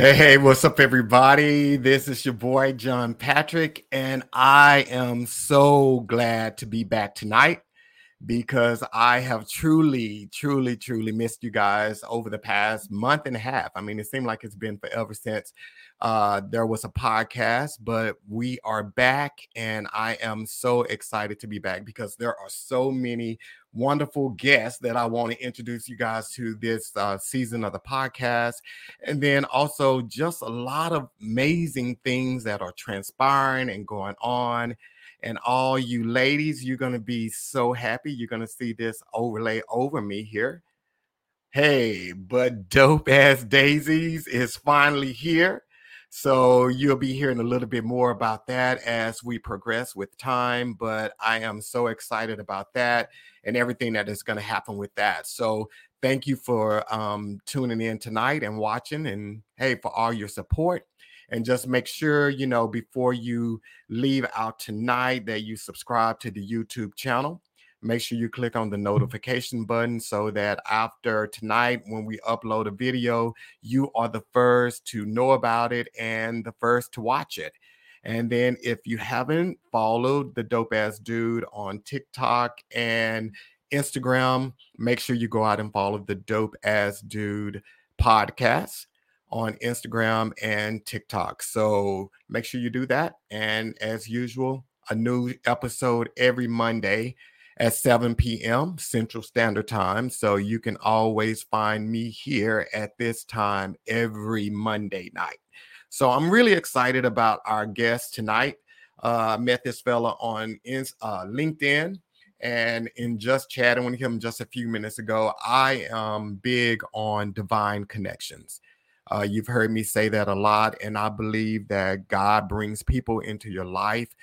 Hey, hey, what's up, everybody? This is your boy, John Patrick, and I am so glad to be back tonight because I have truly, truly, truly missed you guys over the past month and a half. I mean, it seemed like it's been forever since uh, there was a podcast, but we are back, and I am so excited to be back because there are so many wonderful guests that I want to introduce you guys to this uh, season of the podcast. And then also just a lot of amazing things that are transpiring and going on. And all you ladies, you're going to be so happy. You're going to see this overlay over me here. Hey, but dope ass daisies is finally here. So you'll be hearing a little bit more about that as we progress with time. But I am so excited about that and everything that is going to happen with that. So thank you for um, tuning in tonight and watching, and hey, for all your support. And just make sure, you know, before you leave out tonight, that you subscribe to the YouTube channel make sure you click on the notification button so that after tonight, when we upload a video, you are the first to know about it and the first to watch it. And then if you haven't followed the dope ass dude on TikTok and Instagram, make sure you go out and follow the dope ass dude podcast on Instagram and TikTok. So make sure you do that. And as usual, a new episode every Monday at 7 p.m. Central Standard Time. So you can always find me here at this time every Monday night. So I'm really excited about our guest tonight. Uh, I met this fella on uh, LinkedIn and in just chatting with him just a few minutes ago, I am big on divine connections. Uh, you've heard me say that a lot, and I believe that God brings people into your life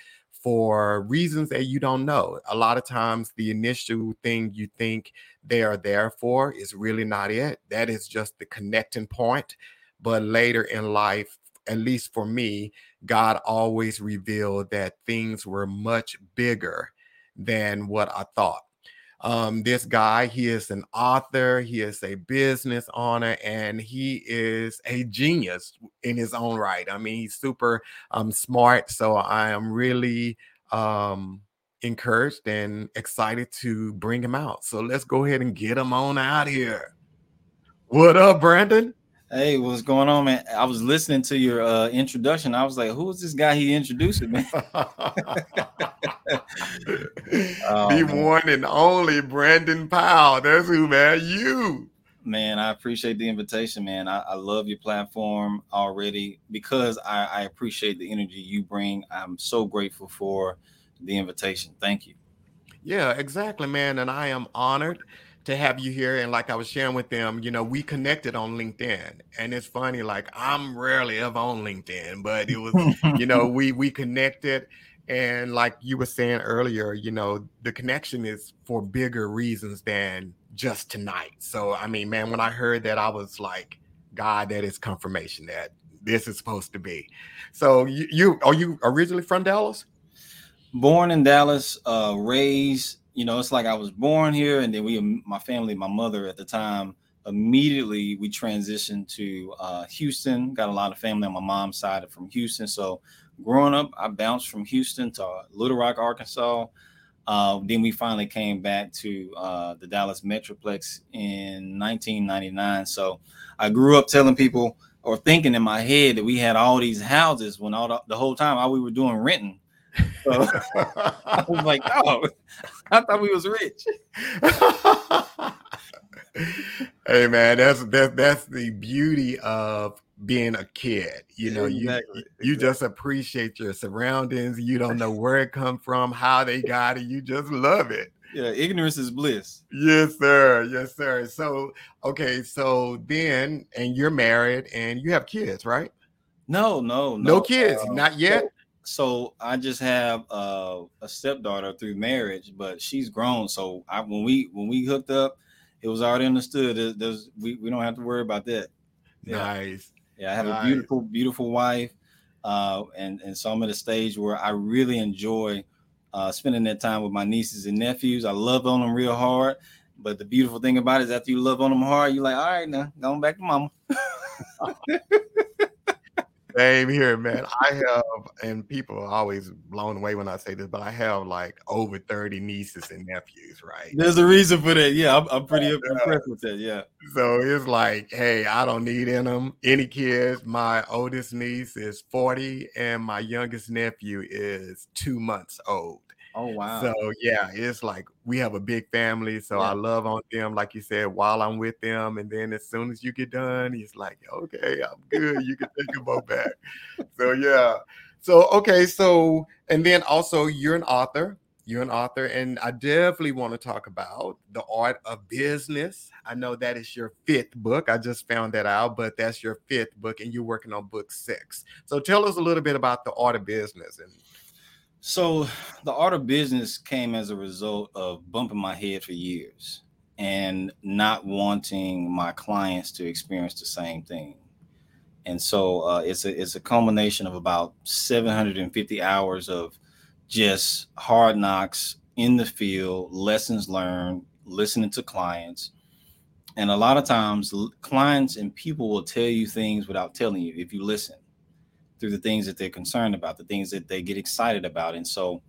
for reasons that you don't know. A lot of times, the initial thing you think they are there for is really not it. That is just the connecting point. But later in life, at least for me, God always revealed that things were much bigger than what I thought. Um, this guy, he is an author, he is a business owner, and he is a genius in his own right. I mean, he's super um, smart. So I am really um, encouraged and excited to bring him out. So let's go ahead and get him on out here. What up, Brandon? Hey, what's going on, man? I was listening to your uh, introduction. I was like, "Who is this guy?" He introduced me. oh, the one and only Brandon Powell. That's who, man. You, man. I appreciate the invitation, man. I, I love your platform already because I, I appreciate the energy you bring. I'm so grateful for the invitation. Thank you. Yeah, exactly, man. And I am honored to have you here. And like I was sharing with them, you know, we connected on LinkedIn. And it's funny, like I'm rarely ever on LinkedIn, but it was, you know, we we connected. And like you were saying earlier, you know, the connection is for bigger reasons than just tonight. So I mean, man, when I heard that, I was like, God, that is confirmation that this is supposed to be. So you, you are you originally from Dallas? Born in Dallas, uh, raised you know, it's like I was born here, and then we, my family, my mother at the time, immediately we transitioned to uh, Houston. Got a lot of family on my mom's side from Houston. So growing up, I bounced from Houston to Little Rock, Arkansas. Uh, then we finally came back to uh, the Dallas Metroplex in 1999. So I grew up telling people or thinking in my head that we had all these houses when all the, the whole time all we were doing renting. So I was like, oh, I thought we was rich. hey man, that's that's that's the beauty of being a kid. You know, exactly. you you just appreciate your surroundings. You don't know where it come from, how they got it. You just love it. Yeah, ignorance is bliss. Yes, sir. Yes, sir. So, okay, so then, and you're married and you have kids, right? No, no, no, no kids, uh, not yet so I just have uh, a stepdaughter through marriage, but she's grown. So I, when we when we hooked up, it was already understood. There's, there's we, we don't have to worry about that. Yeah. Nice. Yeah, I have nice. a beautiful, beautiful wife, uh, and and so I'm at a stage where I really enjoy uh, spending that time with my nieces and nephews. I love on them real hard. But the beautiful thing about it is after you love on them hard, you're like, all right, now going back to mama. Same here, man. I have, and people are always blown away when I say this, but I have like over 30 nieces and nephews, right? There's a reason for that. Yeah, I'm, I'm pretty impressed with that. Yeah. So it's like, hey, I don't need in them any kids. My oldest niece is 40, and my youngest nephew is two months old. Oh wow. So yeah, it's like we have a big family. So yeah. I love on them, like you said, while I'm with them. And then as soon as you get done, he's like, okay, I'm good. You can take them both back. So yeah. So okay, so and then also you're an author. You're an author, and I definitely want to talk about the art of business. I know that is your fifth book. I just found that out, but that's your fifth book, and you're working on book six. So tell us a little bit about the art of business and so the art of business came as a result of bumping my head for years and not wanting my clients to experience the same thing. And so uh, it's a it's a culmination of about 750 hours of just hard knocks in the field, lessons learned, listening to clients. And a lot of times clients and people will tell you things without telling you if you listen through the things that they're concerned about, the things that they get excited about. And so,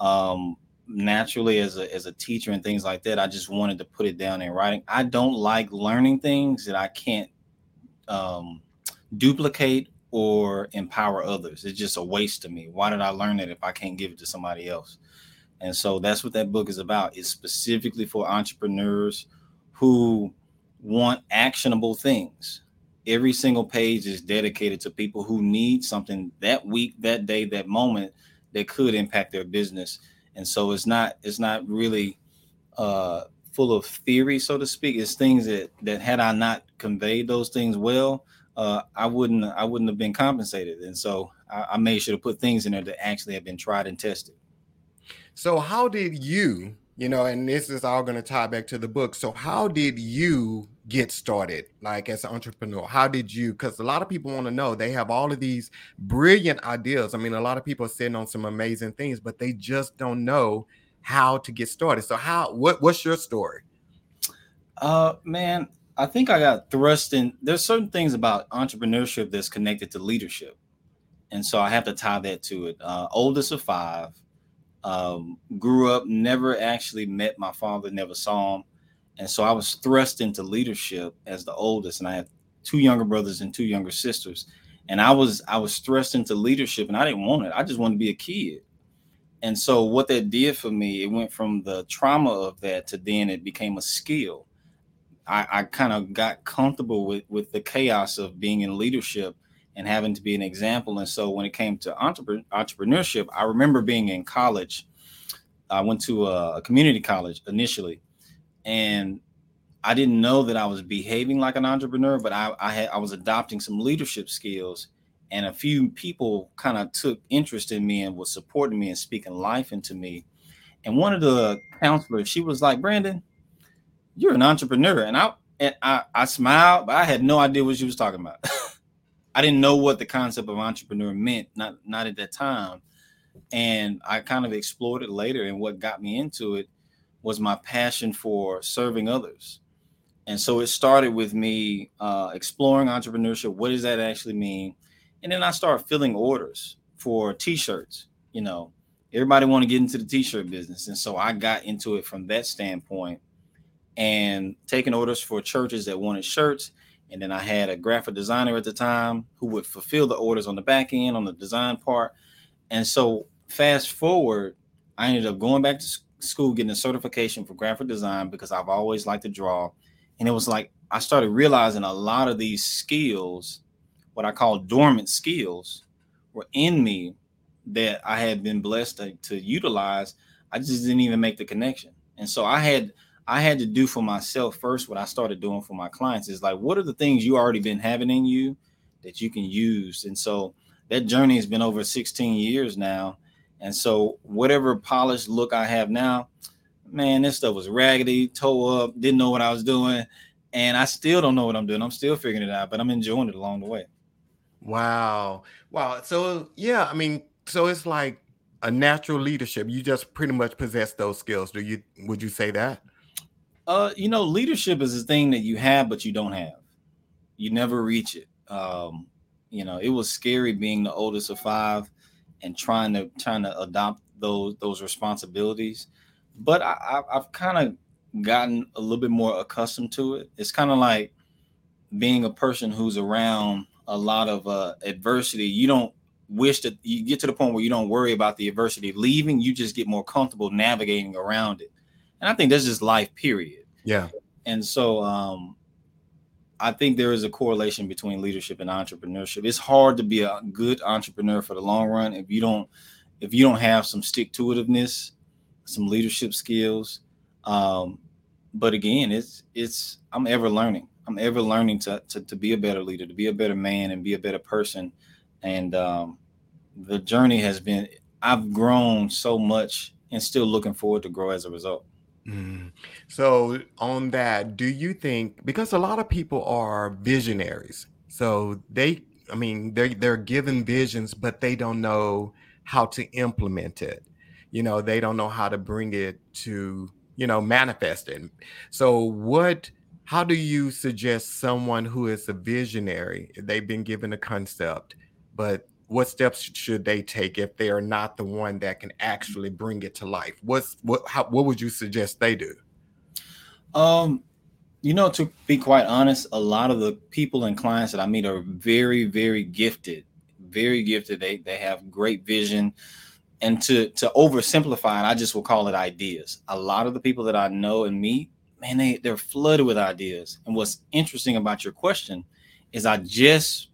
um, naturally, as a, as a teacher and things like that, I just wanted to put it down in writing. I don't like learning things that I can't um, duplicate or empower others. It's just a waste to me. Why did I learn it if I can't give it to somebody else? And so that's what that book is about. It's specifically for entrepreneurs who want actionable things every single page is dedicated to people who need something that week, that day, that moment that could impact their business. And so it's not it's not really uh, full of theory, so to speak. It's things that that had I not conveyed those things well, uh, I wouldn't I wouldn't have been compensated. And so I, I made sure to put things in there that actually have been tried and tested. So how did you, you know, and this is all going to tie back to the book. So how did you get started like as an entrepreneur? How did you because a lot of people want to know. They have all of these brilliant ideas. I mean a lot of people are sitting on some amazing things but they just don't know how to get started. So how what what's your story? Uh man i think i got thrust in there's certain things about entrepreneurship that's connected to leadership. And so i have to tie that to it. Uh oldest of five um grew up never actually met my father never saw him and so I was thrust into leadership as the oldest, and I had two younger brothers and two younger sisters. And I was I was thrust into leadership, and I didn't want it. I just wanted to be a kid. And so what that did for me, it went from the trauma of that to then it became a skill. I, I kind of got comfortable with with the chaos of being in leadership and having to be an example. And so when it came to entrepreneur, entrepreneurship, I remember being in college. I went to a, a community college initially, and I didn't know that I was behaving like an entrepreneur, but I, I had I was adopting some leadership skills, and a few people kind of took interest in me and was supporting me and speaking life into me. And one of the counselors, she was like, "Brandon, you're an entrepreneur," and I and I, I smiled, but I had no idea what she was talking about. I didn't know what the concept of entrepreneur meant, not not at that time. And I kind of explored it later, and what got me into it was my passion for serving others. And so it started with me uh, exploring entrepreneurship. What does that actually mean? And then I started filling orders for t-shirts. You know, everybody want to get into the t-shirt business. And so I got into it from that standpoint and taking orders for churches that wanted shirts. And then I had a graphic designer at the time who would fulfill the orders on the back end, on the design part. And so fast forward, I ended up going back to school getting a certification for graphic design because I've always liked to draw. And it was like I started realizing a lot of these skills, what I call dormant skills, were in me that I had been blessed to, to utilize. I just didn't even make the connection. And so I had I had to do for myself first what I started doing for my clients is like what are the things you already been having in you that you can use. And so that journey has been over 16 years now and so whatever polished look I have now, man, this stuff was raggedy, toe up, didn't know what I was doing. And I still don't know what I'm doing. I'm still figuring it out, but I'm enjoying it along the way. Wow. Wow. So yeah, I mean, so it's like a natural leadership. You just pretty much possess those skills. Do you would you say that? Uh, you know, leadership is a thing that you have, but you don't have. You never reach it. Um, You know, it was scary being the oldest of five and trying to trying to adopt those those responsibilities. But I, I've kind of gotten a little bit more accustomed to it. It's kind of like being a person who's around a lot of uh, adversity. You don't wish that you get to the point where you don't worry about the adversity leaving. You just get more comfortable navigating around it. And I think that's just life, period. Yeah. And so um, I think there is a correlation between leadership and entrepreneurship. It's hard to be a good entrepreneur for the long run if you don't if you don't have some stick to itiveness, some leadership skills. Um, but again, it's it's I'm ever learning. I'm ever learning to, to to be a better leader, to be a better man, and be a better person. And um, the journey has been. I've grown so much, and still looking forward to grow as a result. Mm. So on that, do you think because a lot of people are visionaries, so they, I mean, they they're given visions, but they don't know how to implement it. You know, they don't know how to bring it to you know manifest it. So what? How do you suggest someone who is a visionary? They've been given a concept, but what steps should they take if they are not the one that can actually bring it to life? What's what how what would you suggest they do? Um, you know, to be quite honest, a lot of the people and clients that I meet are very, very gifted, very gifted. They they have great vision. And to to oversimplify it, I just will call it ideas. A lot of the people that I know and meet, man, they, they're flooded with ideas. And what's interesting about your question is I just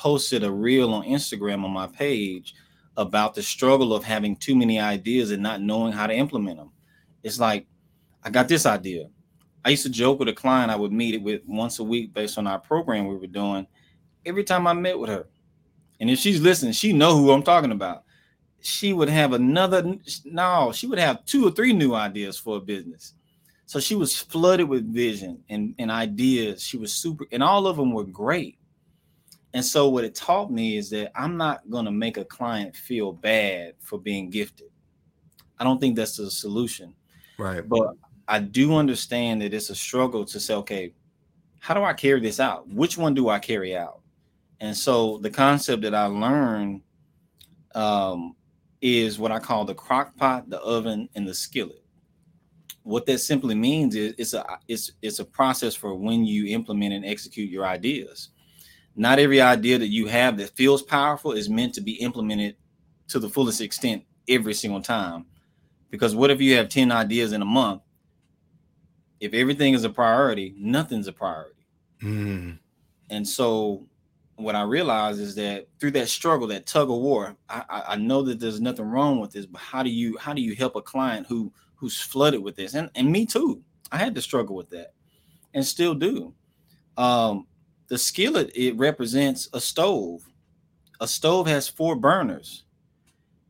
posted a reel on Instagram on my page about the struggle of having too many ideas and not knowing how to implement them. It's like, I got this idea. I used to joke with a client I would meet it with once a week based on our program we were doing. Every time I met with her, and if she's listening, she know who I'm talking about. She would have another no, she would have two or three new ideas for a business. So she was flooded with vision and, and ideas. She was super, and all of them were great. And so what it taught me is that I'm not going to make a client feel bad for being gifted. I don't think that's the solution. Right. But I do understand that it's a struggle to say, okay, how do I carry this out? Which one do I carry out? And so the concept that I learned um, is what I call the crock pot, the oven, and the skillet. What that simply means is it's a it's it's a process for when you implement and execute your ideas not every idea that you have that feels powerful is meant to be implemented to the fullest extent every single time. Because what if you have 10 ideas in a month? If everything is a priority, nothing's a priority. Mm. And so what I realized is that through that struggle, that tug of war, I, I know that there's nothing wrong with this, but how do you how do you help a client who who's flooded with this? And and me too. I had to struggle with that and still do. Um, the skillet it represents a stove. A stove has four burners.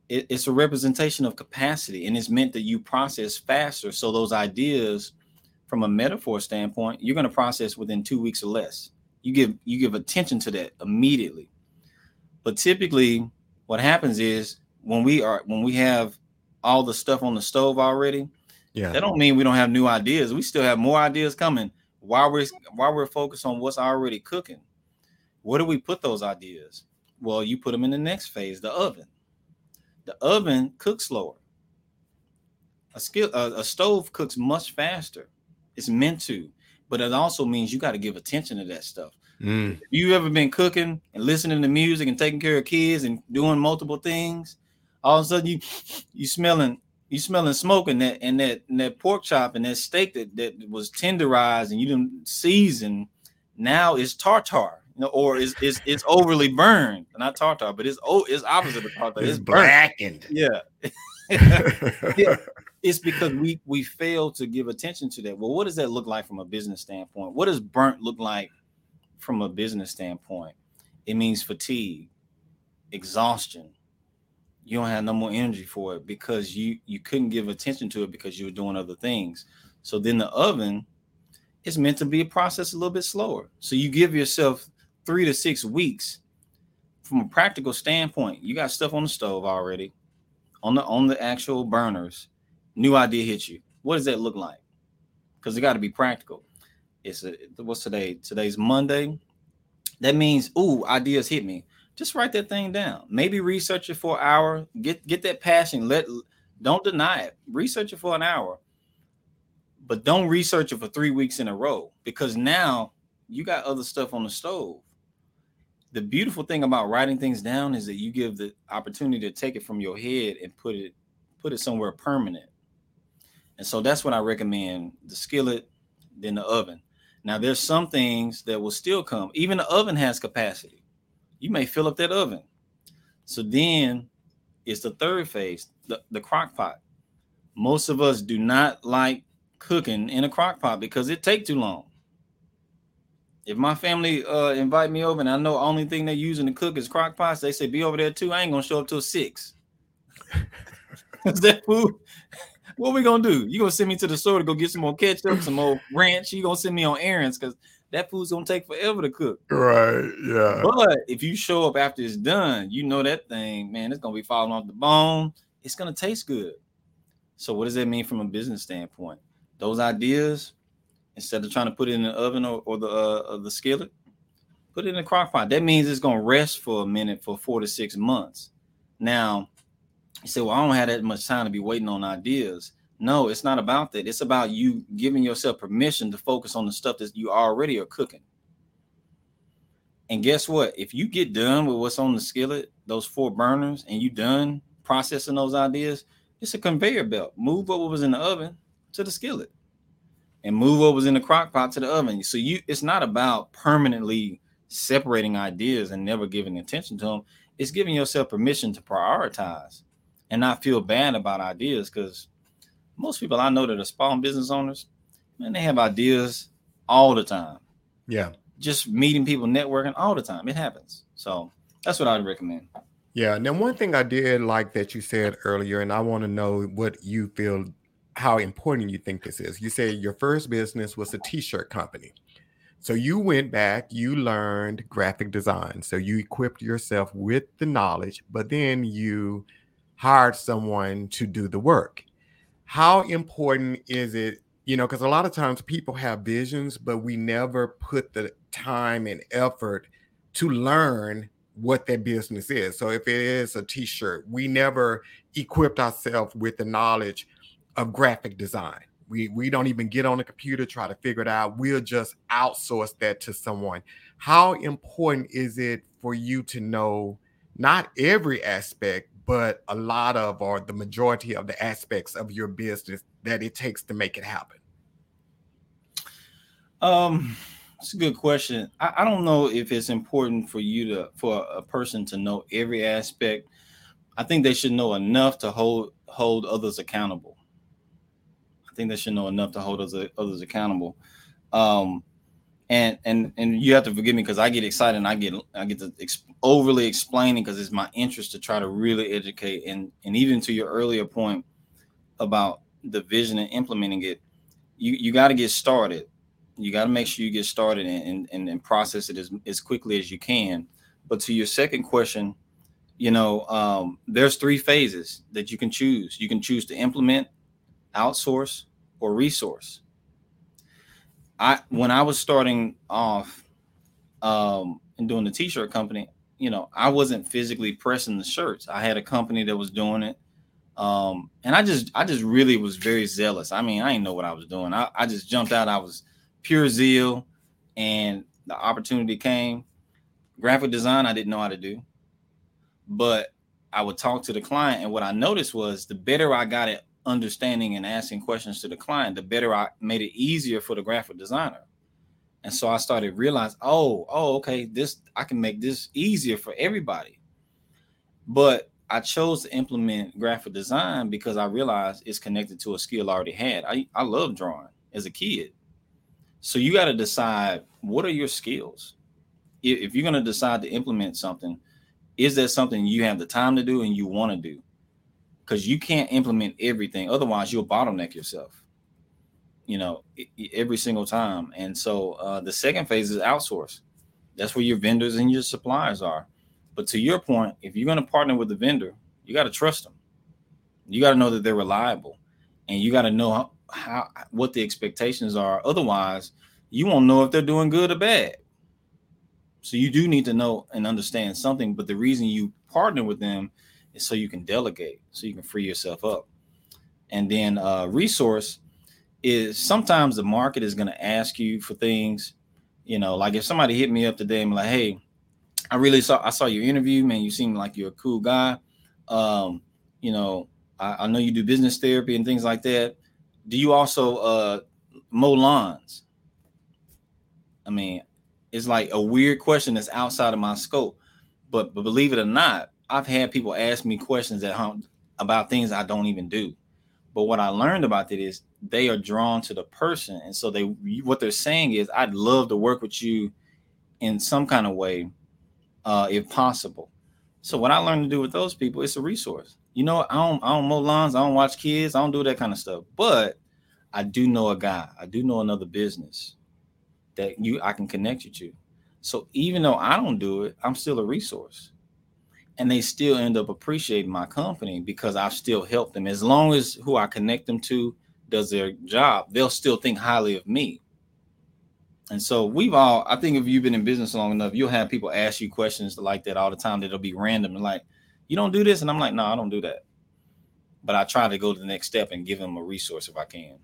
It, it's a representation of capacity, and it's meant that you process faster. So those ideas, from a metaphor standpoint, you're going to process within two weeks or less. You give you give attention to that immediately. But typically, what happens is when we are when we have all the stuff on the stove already, yeah, that don't mean we don't have new ideas. We still have more ideas coming while we're while we're focused on what's already cooking, where do we put those ideas? Well, you put them in the next phase, the oven. The oven cooks slower. A skill a, a stove cooks much faster. It's meant to, but it also means you got to give attention to that stuff. Mm. You ever been cooking and listening to music and taking care of kids and doing multiple things? All of a sudden you you smelling you smelling smoke and that and that and that pork chop and that steak that, that was tenderized and you didn't season now is tartar you know, or is is it's overly burned. Not tartar but it's oh it's opposite of tartar. It's, it's blackened. Yeah. yeah. It's because we we fail to give attention to that. Well what does that look like from a business standpoint? What does burnt look like from a business standpoint? It means fatigue exhaustion you don't have no more energy for it because you you couldn't give attention to it because you were doing other things. So then the oven is meant to be a process a little bit slower. So you give yourself three to six weeks from a practical standpoint. You got stuff on the stove already, on the on the actual burners. New idea hits you. What does that look like? Because it got to be practical. It's a, what's today? Today's Monday. That means, ooh, ideas hit me. Just write that thing down. Maybe research it for an hour. Get get that passion. Let don't deny it. Research it for an hour, but don't research it for three weeks in a row because now you got other stuff on the stove. The beautiful thing about writing things down is that you give the opportunity to take it from your head and put it put it somewhere permanent. And so that's what I recommend the skillet, then the oven. Now, there's some things that will still come. Even the oven has capacity. You may fill up that oven. So then it's the third phase, the, the crock pot. Most of us do not like cooking in a crock pot because it take too long. If my family uh, invite me over and I know the only thing they're using to cook is crock pots, they say be over there too. I ain't gonna show up till six. that food? What we gonna do? You gonna send me to the store to go get some more ketchup, some more ranch? You gonna send me on errands because that food's gonna take forever to cook. Right. Yeah. But if you show up after it's done, you know that thing, man, it's gonna be falling off the bone. It's gonna taste good. So what does that mean from a business standpoint? Those ideas, instead of trying to put it in the oven or, or the uh, the skillet, put it in the crock pot. That means it's gonna rest for a minute for four to six months. Now, you say, well, I don't have that much time to be waiting on ideas. No, it's not about that. It's about you giving yourself permission to focus on the stuff that you already are cooking. And guess what? If you get done with what's on the skillet, those four burners, and you done processing those ideas, it's a conveyor belt. Move what was in the oven to the skillet, and move what was in the crock pot to the oven. So you, it's not about permanently separating ideas and never giving attention to them. It's giving yourself permission to prioritize and not feel bad about ideas because most people I know that are small business owners, man, they have ideas all the time. Yeah. Just meeting people, networking all the time. It happens. So that's what I'd recommend. Yeah. And then one thing I did like that you said earlier, and I want to know what you feel, how important you think this is. You said your first business was a t shirt company. So you went back, you learned graphic design. So you equipped yourself with the knowledge, but then you hired someone to do the work. How important is it? You know, because a lot of times people have visions, but we never put the time and effort to learn what their business is. So if it is a t-shirt, we never equipped ourselves with the knowledge of graphic design. We we don't even get on the computer try to figure it out. We'll just outsource that to someone. How important is it for you to know not every aspect, but a lot of or the majority of the aspects of your business that it takes to make it happen? Um, it's a good question. I, I don't know if it's important for you to for a person to know every aspect. I think they should know enough to hold hold others accountable. I think they should know enough to hold others, others accountable. Um, and and and you have to forgive me because I get excited and I get I get to ex- overly explaining because it's my interest to try to really educate and and even to your earlier point about the vision and implementing it, you you got to get started. You got to make sure you get started and, and and process it as as quickly as you can. But to your second question, you know, um, there's three phases that you can choose. You can choose to implement, outsource, or resource I when I was starting off um and doing the t-shirt company, you know, I wasn't physically pressing the shirts. I had a company that was doing it. Um, and I just I just really was very zealous. I mean, I didn't know what I was doing. I, I just jumped out. I was pure zeal and the opportunity came. Graphic design, I didn't know how to do. But I would talk to the client, and what I noticed was the better I got it understanding and asking questions to the client, the better I made it easier for the graphic designer. And so I started realizing, oh, oh, okay, this I can make this easier for everybody. But I chose to implement graphic design because I realized it's connected to a skill I already had. I, I love drawing as a kid. So you got to decide what are your skills? If you're going to decide to implement something, is that something you have the time to do and you want to do? Because you can't implement everything. Otherwise, you'll bottleneck yourself. You know, every single time. And so uh, the second phase is outsource. That's where your vendors and your suppliers are. But to your point, if you're going to partner with a vendor, you got to trust them. You got to know that they're reliable, and you got to know how, how what the expectations are. Otherwise, you won't know if they're doing good or bad. So you do need to know and understand something, but the reason you partner with them so you can delegate, so you can free yourself up. And then uh, resource is sometimes the market is going to ask you for things. You know, like if somebody hit me up today and like, "Hey, I really saw I saw your interview, man. You seem like you're a cool guy. Um, you know, I, I know you do business therapy and things like that. Do you also uh mow lawns?" I mean, it's like a weird question that's outside of my scope. But, but believe it or not, I've had people ask me questions at home about things I don't even do. But what I learned about it is they are drawn to the person, and so they what they're saying is, I'd love to work with you in some kind of way, uh, if possible. So what I learned to do with those people, it's a resource. You know, I don't I don't mow lawns, I don't watch kids, I don't do that kind of stuff. But I do know a guy, I do know another business that you I can connect you to. So even though I don't do it, I'm still a resource. And they still end up appreciating my company because I've still helped them. As long as who I connect them to does their job, they'll still think highly of me. And so we've all, I think if you've been in business long enough, you'll have people ask you questions like that all the time that'll be random and like, you don't do this. And I'm like, no, I don't do that. But I try to go to the next step and give them a resource if I can.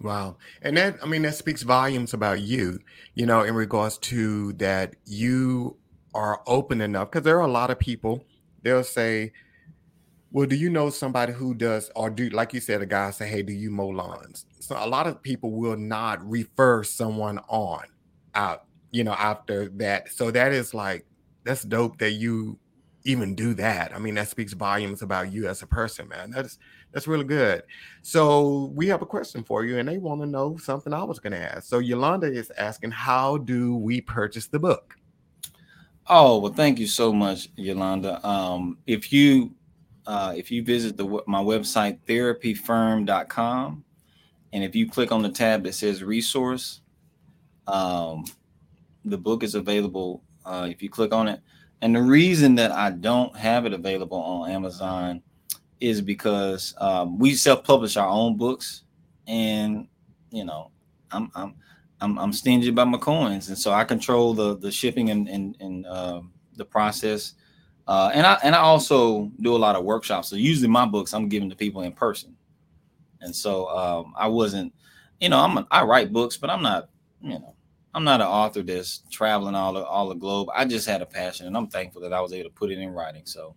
Wow. And that, I mean, that speaks volumes about you, you know, in regards to that you are open enough because there are a lot of people, they'll say, well, do you know somebody who does, or do, like you said, a guy say, hey, do you mow lawns? So a lot of people will not refer someone on out, you know, after that. So that is like, that's dope that you even do that. I mean, that speaks volumes about you as a person, man. That's that's really good. So we have a question for you, and they want to know something I was going to ask. So Yolanda is asking, how do we purchase the book? Oh well, thank you so much, Yolanda. Um, if you uh, if you visit the my website therapyfirm.com, and if you click on the tab that says resource, um, the book is available. Uh, if you click on it, and the reason that I don't have it available on Amazon is because um, we self-publish our own books, and you know, I'm I'm I'm, I'm stingy about my coins, and so I control the the shipping and and, and uh, the process. Uh, and I and I also do a lot of workshops. So usually my books I'm giving to people in person, and so um, I wasn't, you know, I'm a, I write books, but I'm not, you know, I'm not an author that's traveling all the, all the globe. I just had a passion, and I'm thankful that I was able to put it in writing. So,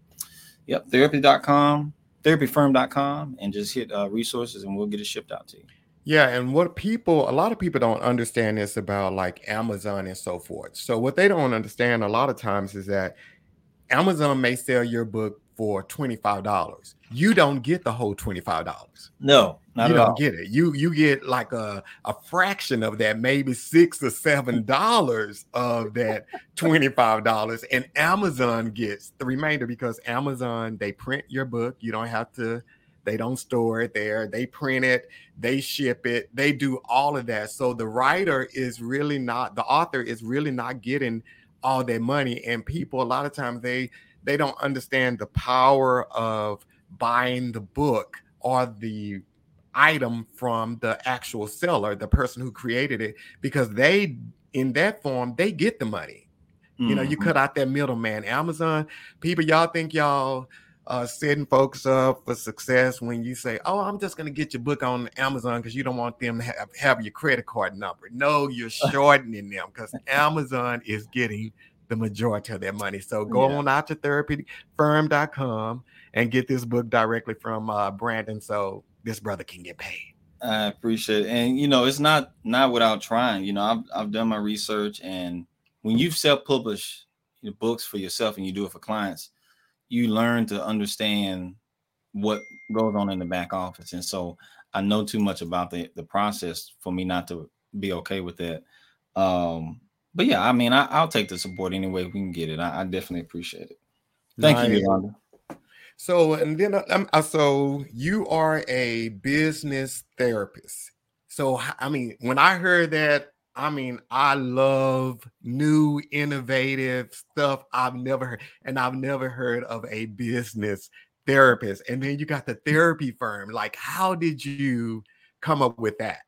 yep, therapy.com therapyfirm.com and just hit uh, resources and we'll get it shipped out to you. Yeah, and what people a lot of people don't understand is about like Amazon and so forth. So what they don't understand a lot of times is that Amazon may sell your book for $25. You don't get the whole $25. No, you don't all. get it. You you get like a, a fraction of that, maybe six or seven dollars of that $25. And Amazon gets the remainder because Amazon they print your book. You don't have to they don't store it there. They print it, they ship it, they do all of that. So the writer is really not the author is really not getting all their money. And people a lot of times they they don't understand the power of buying the book or the item from the actual seller, the person who created it, because they, in that form, they get the money. Mm-hmm. You know, you mm-hmm. cut out that middleman. Amazon, people, y'all think y'all uh, setting folks up for success when you say, "Oh, I'm just going to get your book on Amazon because you don't want them to have, have your credit card number." No, you're shortening them because Amazon is getting the majority of their money. So go yeah. on out to therapyfirm.com and get this book directly from uh, Brandon so this brother can get paid. I appreciate it. And you know, it's not not without trying. You know, I've I've done my research and when you self-publish your books for yourself and you do it for clients, you learn to understand what goes on in the back office. And so I know too much about the the process for me not to be okay with that. Um, but yeah, I mean, I, will take the support any way we can get it. I, I definitely appreciate it. Thank nice. you, Yolanda. So, and then um, so you are a business therapist. So, I mean, when I heard that, I mean, I love new, innovative stuff I've never heard, and I've never heard of a business therapist. And then you got the therapy firm. Like, how did you come up with that?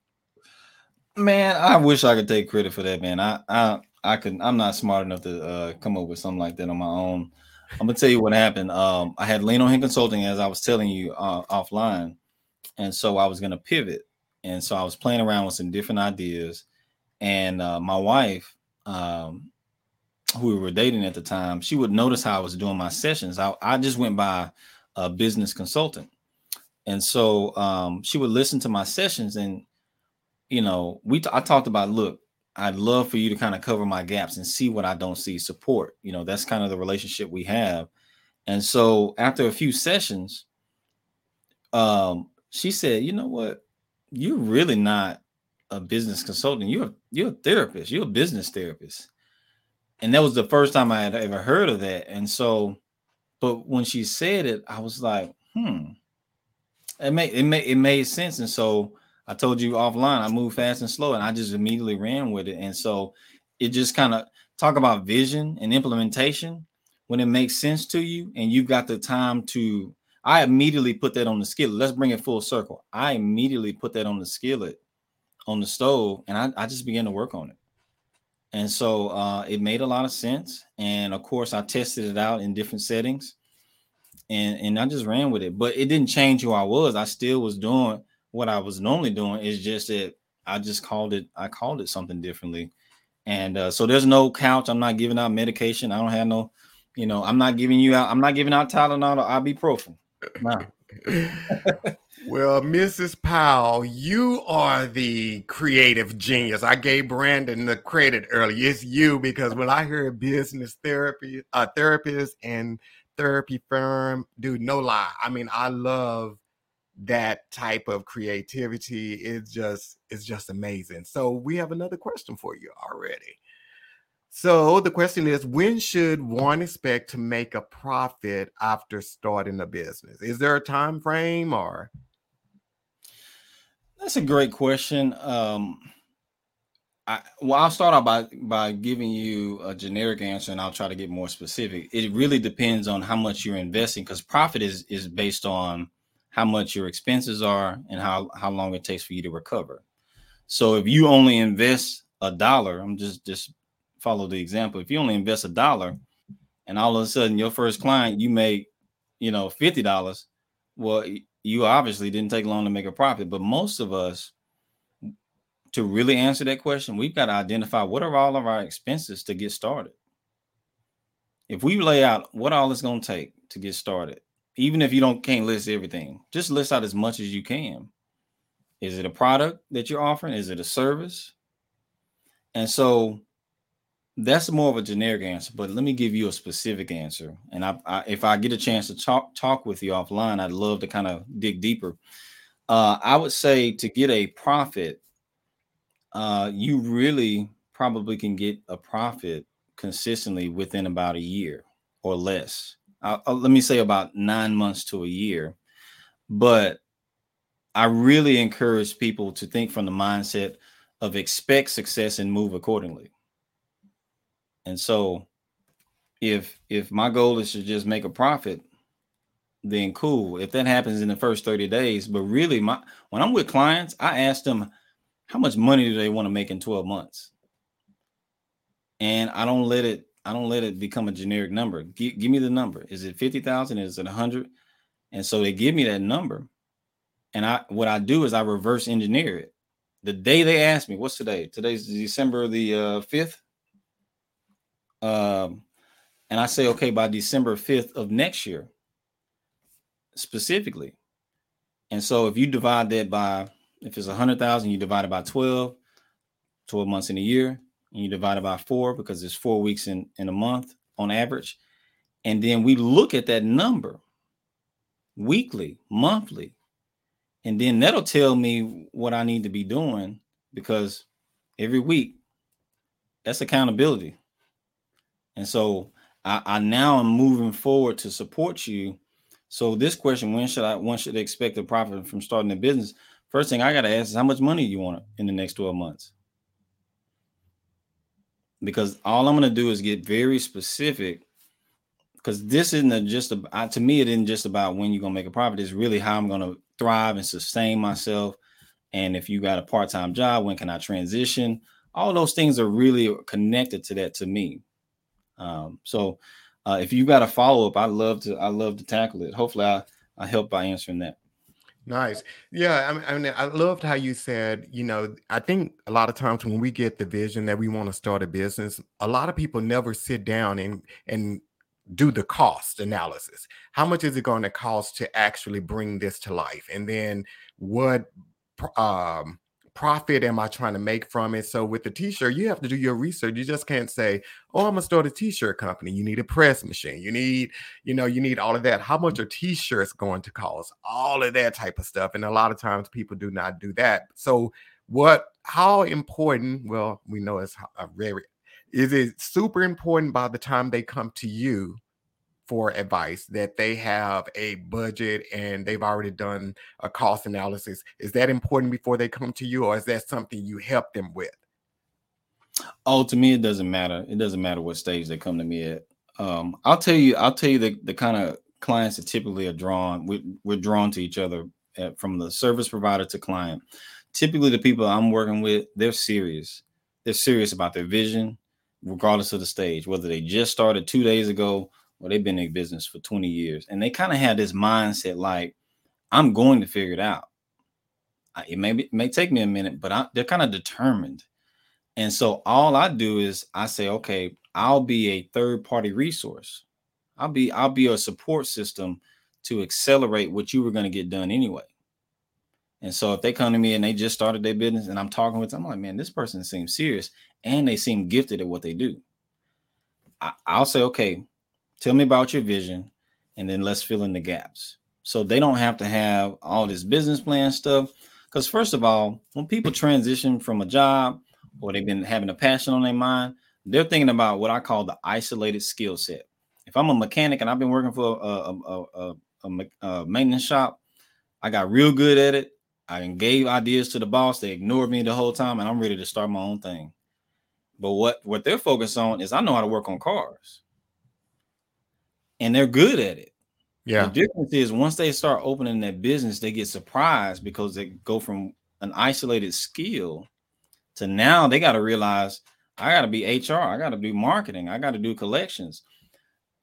Man, I wish I could take credit for that, man. I I I could. I'm not smart enough to uh, come up with something like that on my own. I'm gonna tell you what happened. Um, I had Lean on Him Consulting, as I was telling you uh, offline, and so I was gonna pivot, and so I was playing around with some different ideas, and uh, my wife, um, who we were dating at the time, she would notice how I was doing my sessions. I, I just went by a business consultant, and so um, she would listen to my sessions, and you know, we t- I talked about look I'd love for you to kind of cover my gaps and see what I don't see, support. You know, that's kind of the relationship we have. And so after a few sessions, um, she said, you know what? You're really not a business consultant. You're you're a therapist, you're a business therapist. And that was the first time I had ever heard of that. And so, but when she said it, I was like, hmm. It made it made it made sense. And so I told you offline, I moved fast and slow, and I just immediately ran with it. And so it just kind of talk about vision and implementation when it makes sense to you, and you've got the time to. I immediately put that on the skillet. Let's bring it full circle. I immediately put that on the skillet on the stove, and I, I just began to work on it. And so uh, it made a lot of sense. And of course, I tested it out in different settings and, and I just ran with it. But it didn't change who I was. I still was doing what I was normally doing is just that I just called it I called it something differently. And uh, so there's no couch. I'm not giving out medication. I don't have no, you know, I'm not giving you out. I'm not giving out Tylenol or ibuprofen. No. well, Mrs. Powell, you are the creative genius. I gave Brandon the credit earlier. It's you because when I hear business therapy, uh, therapist and therapy firm, dude, no lie. I mean, I love that type of creativity It's just is just amazing. So we have another question for you already. So the question is when should one expect to make a profit after starting a business? Is there a time frame or That's a great question. Um I, well, I'll start out by by giving you a generic answer, and I'll try to get more specific. It really depends on how much you're investing, because profit is is based on how much your expenses are and how how long it takes for you to recover. So if you only invest a dollar, I'm just just follow the example. If you only invest a dollar and all of a sudden your first client you make, you know, $50, well you obviously didn't take long to make a profit, but most of us to really answer that question, we've got to identify what are all of our expenses to get started. If we lay out what all it's going to take to get started, even if you don't can't list everything, just list out as much as you can. Is it a product that you're offering? Is it a service? And so that's more of a generic answer, but let me give you a specific answer. And I, I, if I get a chance to talk talk with you offline, I'd love to kind of dig deeper. Uh, I would say to get a profit, uh, you really probably can get a profit consistently within about a year or less uh, let me say about nine months to a year. But I really encourage people to think from the mindset of expect success and move accordingly. And so if if my goal is to just make a profit, then cool. If that happens in the first 30 days, but really my when I'm with clients, I ask them how much money do they want to make in 12 months? And I don't let it I don't let it become a generic number. G- give me the number. Is it 50,000? Is it 100? And so they give me that number. And I what I do is I reverse engineer it. The day they ask me, what's today? Today's December the uh, 5th. Um, and I say, okay, by December 5th of next year, specifically. And so if you divide that by if it's a hundred thousand, you divide it by 12, 12 months in a year, and you divide it by four because there's four weeks in, in a month on average. And then we look at that number weekly, monthly, and then that'll tell me what I need to be doing because every week that's accountability. And so I, I now am moving forward to support you. So this question, when should I one should expect a profit from starting a business? First thing I gotta ask is how much money you want in the next 12 months? because all I'm to do is get very specific because this isn't just about, to me, it isn't just about when you're to make a profit. It's really how I'm to thrive and sustain myself. And if you got a part time job, when can I transition? all those things are really connected to that to me. Um, so uh, if you've got a follow up, I love to I love to tackle it. Hopefully, I I help by answering that. Nice. Yeah. I mean, I mean, I loved how you said, you know, I think a lot of times when we get the vision that we want to start a business, a lot of people never sit down and and do the cost analysis. How much is it going to cost to actually bring this to life? And then what um profit am I trying to make from it? So with the t-shirt, you have to do your research. You just can't say, "Oh, I'm gonna start a t-shirt company." You need a press machine. You need, you know, you need all of that. How much are t-shirts going to cost? All of that type of stuff. And a lot of times people do not do that. So what? How important? Well, we know it's a very. Is it super important by the time they come to you for advice that they have a budget and they've already done a cost analysis is that important before they come to you or is that something you help them with? Oh to me it doesn't matter. It doesn't matter what stage they come to me at. Um, i'll tell you i'll tell you the, the kind of clients that typically are drawn we, we're drawn to each other at, from the service provider to client. Typically the people i'm working with they're serious. They're serious about their vision regardless of the stage whether they just started two days ago well, they've been in business for 20 years and they kind of had this mindset like, I'm going to figure it out. It may, be, it may take me a minute, but I, they're kind of determined. And so all I do is I say, okay, I'll be a third party resource. I'll be I'll be a support system to accelerate what you were going to get done anyway. And so if they come to me and they just started their business and I'm talking with them, I'm like, man, this person seems serious and they seem gifted at what they do. I, will say, okay, Tell me about your vision, and then let's fill in the gaps. So they don't have to have all this business plan stuff. Because first of all, when people transition from a job or they've been having a passion on their mind, they're thinking about what I call the isolated skill set. If I'm a mechanic and I've been working for a, a, a, a, maintenance shop, I got real good at it. I gave ideas to the boss. They ignored me the whole time, and I'm ready to start my own thing. But what what they're focused on is I know how to work on cars and they're good at it. Yeah. The difference is once they start opening that business, they get surprised because they go from an isolated skill to now they got to realize I got to be HR, I got to do marketing, I got to do collections.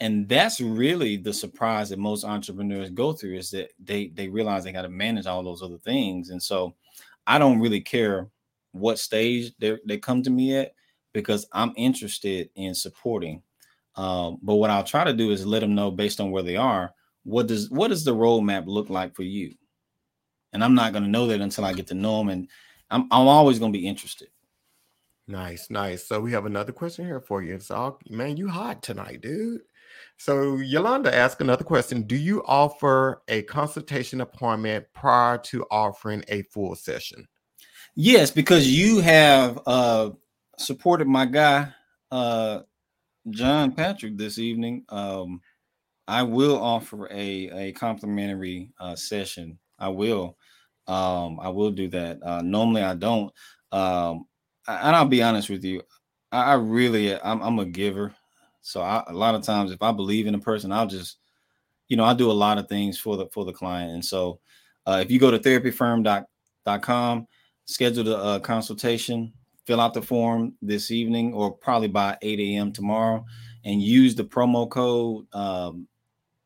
And that's really the surprise that most entrepreneurs go through is that they they realize they got to manage all those other things. And so I don't really care what stage they they come to me at because I'm interested in supporting um, but what I'll try to do is let them know based on where they are, what does what does the roadmap look like for you? And I'm not going to know that until I get to know them, and I'm I'm always going to be interested. Nice, nice. So we have another question here for you. It's all man, you hot tonight, dude. So Yolanda asked another question: Do you offer a consultation appointment prior to offering a full session? Yes, because you have uh, supported my guy uh, John Patrick this evening. Um, I will offer a a complimentary uh, session. I will, um, I will do that. Uh, normally, I don't. Um, and I'll be honest with you, I, I really, I'm, I'm, a giver. So I, a lot of times, if I believe in a person, I'll just, you know, I do a lot of things for the for the client. And so, uh, if you go to therapyfirm.com, schedule a, a consultation fill out the form this evening or probably by 8 a.m. tomorrow and use the promo code um,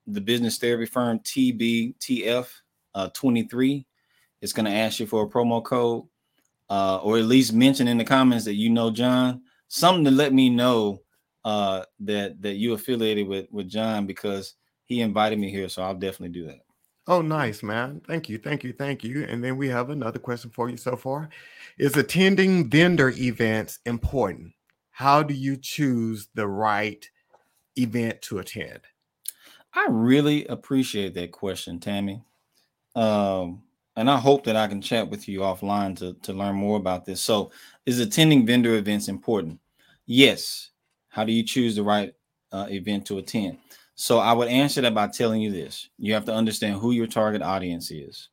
the business therapy firm TBTF uh, 23. It's going to ask you for a promo code uh, or at least mention in the comments that you know John, something to let me know uh, that that you affiliated with with John because he invited me here. So I'll definitely do that. Oh, nice, man. Thank you. Thank you. Thank you. And then we have another question for you so far. Is attending vendor events important? How do you choose the right event to attend? I really appreciate that question, Tammy. Um, and I hope that I can chat with you offline to, to learn more about this. So, is attending vendor events important? Yes. How do you choose the right uh, event to attend? So I would answer that by telling you this. You have to understand who your target audience is.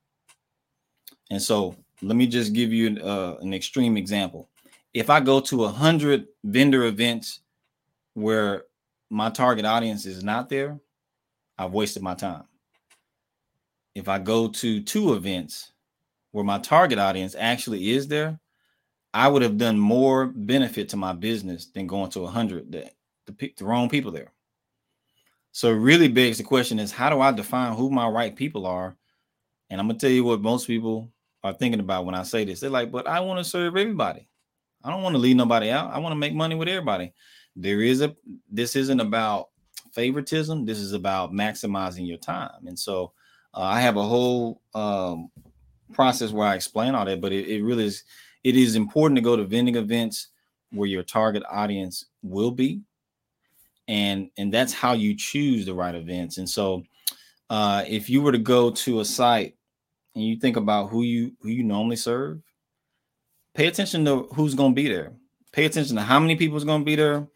And so let me just give you uh, an extreme example. If I go to a hundred vendor events where my target audience is not there, I've wasted my time. If I go to two events where my target audience actually is there, I would have done more benefit to my business than going to a hundred that the, the wrong people there. So really begs the question is how do I define who my right people are? And I'm gonna tell you what most people are thinking about when I say this. They're like, but I want to serve everybody. I don't want to leave nobody out. I want to make money with everybody. There is a this isn't about favoritism. This is about maximizing your time. And so uh, I have a whole um, process where I explain all that, but it, it really is it is important to go to vending events where your target audience will be and and that's how you choose the right events. And so uh, if you were to go to a site and you think about who you who you normally serve pay attention to who's going to be there. Pay attention to how many people is going to be there.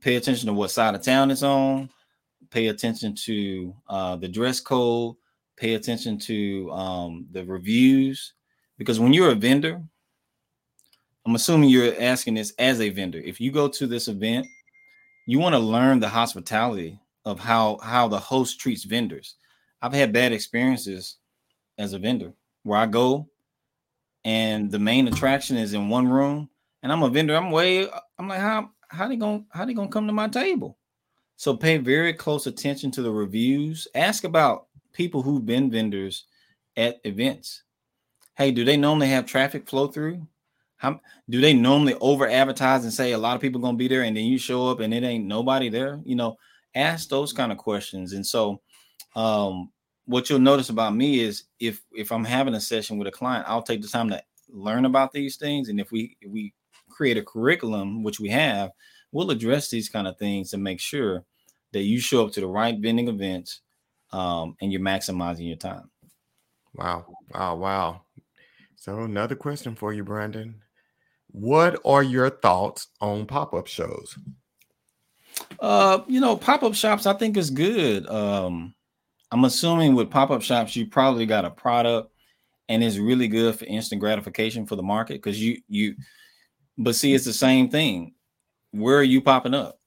Pay attention to what side of town it's on. Pay attention to uh, the dress code. Pay attention to um, the reviews. Because when you're a vendor i'm assuming you're asking this as a vendor. If you go to this event you want to learn the hospitality of how how the host treats vendors. I've had bad experiences as a vendor where I go and the main attraction is in one room and I'm a vendor. I'm way I'm like how how they gonna how they going to come to my table? So pay very close attention to the reviews. Ask about people who've been vendors at events. Hey, do they normally have traffic flow through? How do they normally over advertise and say a lot of people gonna be there, and then you show up and it ain't nobody there? You know, ask those kind of questions. And so, um, what you'll notice about me is if if I'm having a session with a client, I'll take the time to learn about these things, and if we if we create a curriculum, which we have, we'll address these kind of things to make sure that you show up to the right vending events um, and you're maximizing your time. Wow. Wow. Wow. So another question for you, Brandon. What are your thoughts on pop-up shows? Uh, you know, pop-up shops I think is good. Um, I'm assuming with pop-up shops, you probably got a product and it's really good for instant gratification for the market because you you but see, it's the same thing. Where are you popping up?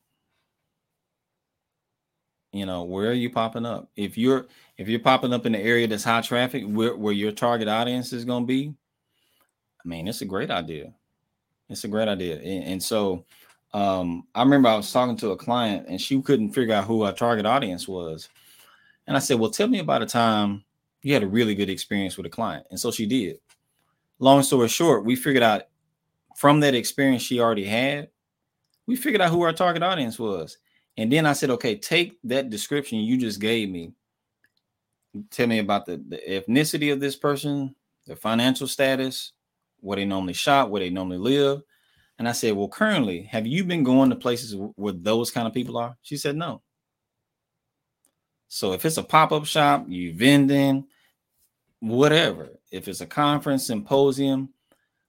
You know, where are you popping up? If you're if you're popping up in the area that's high traffic, where, where your target audience is going to be, I mean, it's a great idea. It's a great idea. And, and so um, I remember I was talking to a client and she couldn't figure out who our target audience was. And I said, Well, tell me about a time you had a really good experience with a client. And so she did. Long story short, we figured out from that experience she already had, we figured out who our target audience was. And then I said, okay, take that description you just gave me. Tell me about the, the ethnicity of this person, their financial status, where they normally shop, where they normally live. And I said, Well, currently, have you been going to places where those kind of people are? She said, No. So if it's a pop up shop, you vending, whatever, if it's a conference, symposium,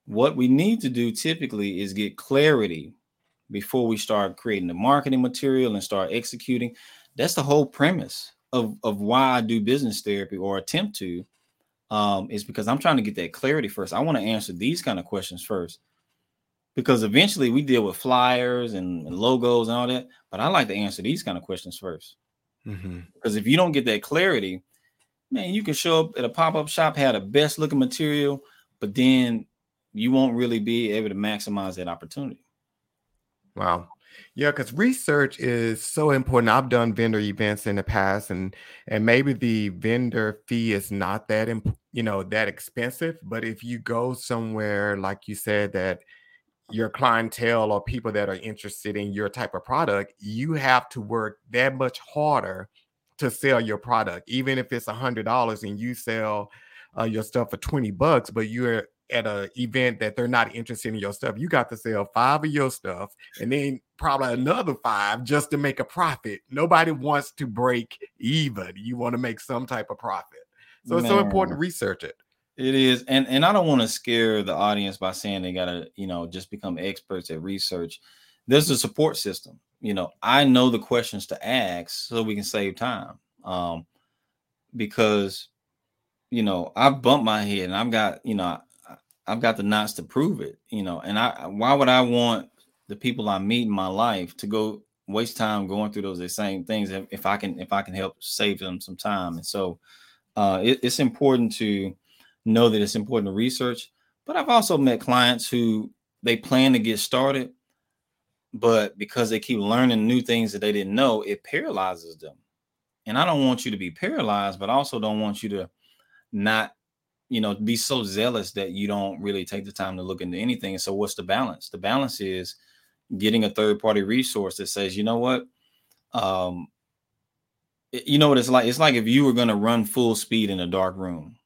what we need to do typically is get clarity before we start creating the marketing material and start executing. That's the whole premise of, of why I do business therapy or attempt to um, is because I'm trying to get that clarity first. I want to answer these kind of questions first because eventually we deal with flyers and, and, logos and all that. But I like to answer these kind of questions 1st mm-hmm. because if you don't get that clarity, man, you can show up at a pop up shop, have the best looking material, but then you won't really be able to maximize that opportunity. Wow. Yeah, because research is so important. I've done vendor events in the past, and and maybe the vendor fee is not that imp- you know that expensive. But if you go somewhere like you said that your clientele or people that are interested in your type of product, you have to work that much harder to sell your product, even if it's a hundred dollars and you sell uh, your stuff for 20 bucks, but you're at an event that they're not interested in your stuff, you got to sell five of your stuff and then probably another five just to make a profit. Nobody wants to break even. You want to make some type of profit. So Man. it's so important to research it. It is, and and I don't want to scare the audience by saying they gotta, you know, just become experts at research. There's a support system. You know, I know the questions to ask so we can save time. Um, because you know, I've bumped my head and I've got, you know, I've got the knots to prove it, you know. And I why would I want the people I meet in my life to go waste time going through those the same things if, if I can if I can help save them some time. And so uh, it, it's important to know that it's important to research. But I've also met clients who they plan to get started, but because they keep learning new things that they didn't know, it paralyzes them. And I don't want you to be paralyzed, but I also don't want you to not, you know, be so zealous that you don't really take the time to look into anything. So, what's the balance? The balance is getting a third party resource that says, you know what, um, you know what it's like. It's like if you were going to run full speed in a dark room.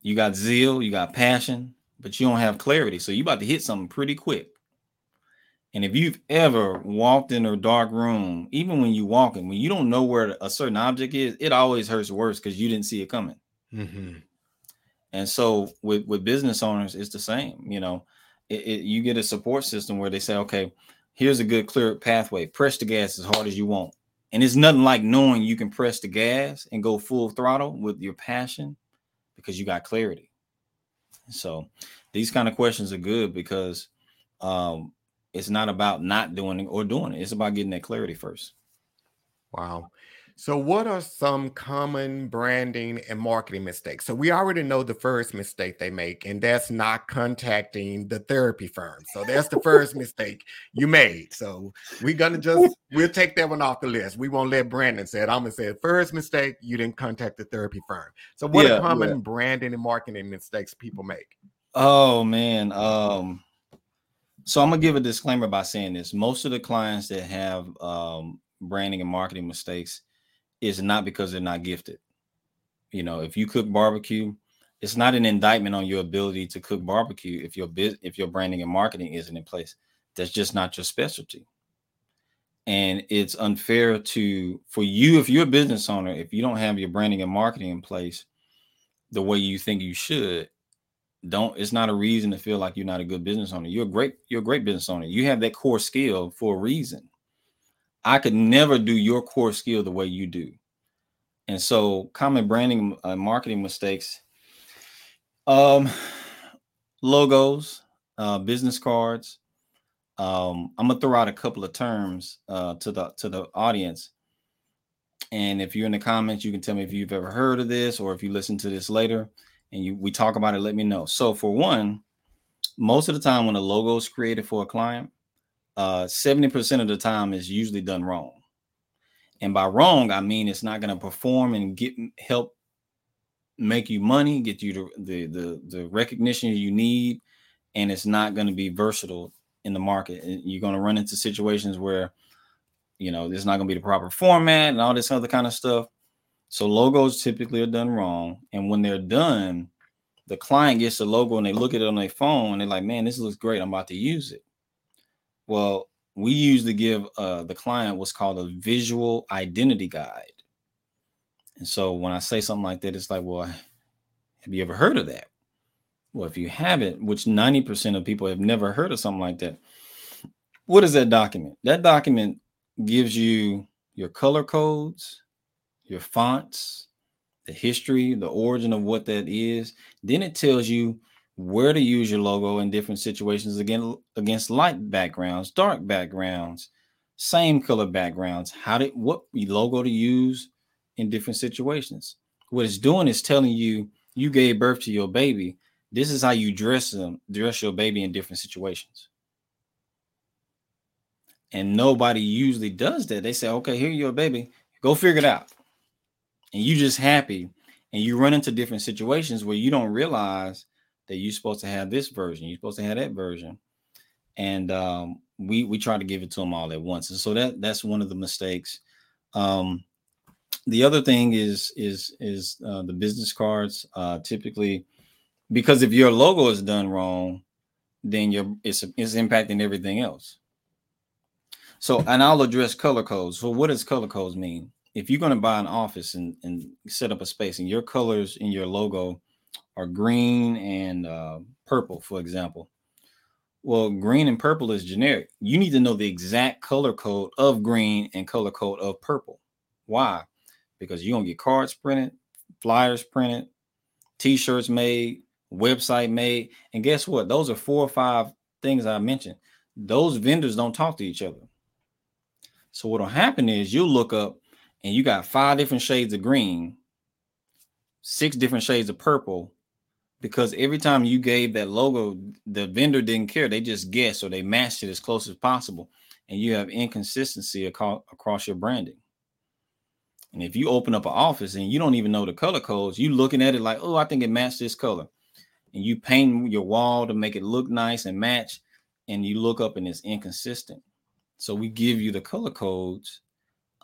You got zeal, you got passion, but you don't have clarity. So you about to hit something pretty quick. And if you've ever walked in a dark room, even when you walking, when you don't know where a certain object is, it always hurts worse because you didn't see it coming. Mm-hmm. And so with with business owners, it's the same. You know, it, it, you get a support system where they say, okay, here's a good clear pathway. Press the gas as hard as you want. And it's nothing like knowing you can press the gas and go full throttle with your passion because you got clarity. So these kind of questions are good because um, it's not about not doing it or doing it. It's about getting that clarity first. Wow. So, what are some common branding and marketing mistakes? So, we already know the first mistake they make, and that's not contacting the therapy firm. So, that's the first mistake you made. So, we're gonna just we'll take that one off the list. We won't let Brandon say it. I'm gonna say first mistake you didn't contact the therapy firm. So, what yeah, are common yeah. branding and marketing mistakes people make? Oh man, um, so I'm gonna give a disclaimer by saying this: most of the clients that have um, branding and marketing mistakes is not because they're not gifted. You know, if you cook barbecue, it's not an indictment on your ability to cook barbecue if your biz, if your branding and marketing isn't in place. That's just not your specialty. And it's unfair to for you if you're a business owner, if you don't have your branding and marketing in place the way you think you should, don't it's not a reason to feel like you're not a good business owner. You're a great you're a great business owner. You have that core skill for a reason. I could never do your core skill the way you do. And so, common branding uh, marketing mistakes um logos, uh business cards. Um I'm to throw out a couple of terms uh to the to the audience. And if you're in the comments, you can tell me if you've ever heard of this or if you listen to this later and you we talk about it, let me know. So for one, most of the time when a logo is created for a client, uh 70% of the time is usually done wrong. And by wrong, I mean it's not going to perform and get help make you money, get you the, the the recognition you need, and it's not going to be versatile in the market. You're going to run into situations where you know there's not going to be the proper format and all this other kind of stuff. So logos typically are done wrong, and when they're done, the client gets the logo and they look at it on their phone and they're like, "Man, this looks great. I'm about to use it." Well, we usually give uh, the client what's called a visual identity guide. And so when I say something like that, it's like, well, have you ever heard of that? Well, if you haven't, which 90% of people have never heard of something like that, what is that document? That document gives you your color codes, your fonts, the history, the origin of what that is. Then it tells you where to use your logo in different situations again against light backgrounds, dark backgrounds, same color backgrounds, how to what logo to use in different situations. What it's doing is telling you you gave birth to your baby. This is how you dress them, dress your baby in different situations. And nobody usually does that. They say, okay, here you your baby, go figure it out. And you just happy. And you run into different situations where you don't realize that you're supposed to have this version, you're supposed to have that version, and um, we we try to give it to them all at once, and so that that's one of the mistakes. Um, the other thing is is is uh, the business cards. Uh, typically, because if your logo is done wrong, then your it's it's impacting everything else. So, and I'll address color codes. So, what does color codes mean? If you're going to buy an office and, and set up a space, and your colors in your logo are green and uh, purple, for example. Well, green and purple is generic. You need to know the exact color code of green and color code of purple. Why? Because you're going to get cards printed, flyers printed, t shirts made, website made. And guess what? Those are four or five things I mentioned. Those vendors don't talk to each other. So, what'll happen is you'll look up and you got five different shades of green, six different shades of purple, because every time you gave that logo, the vendor didn't care. They just guessed or they matched it as close as possible. And you have inconsistency across your branding. And if you open up an office and you don't even know the color codes, you looking at it like, oh, I think it matched this color. And you paint your wall to make it look nice and match. And you look up and it's inconsistent. So we give you the color codes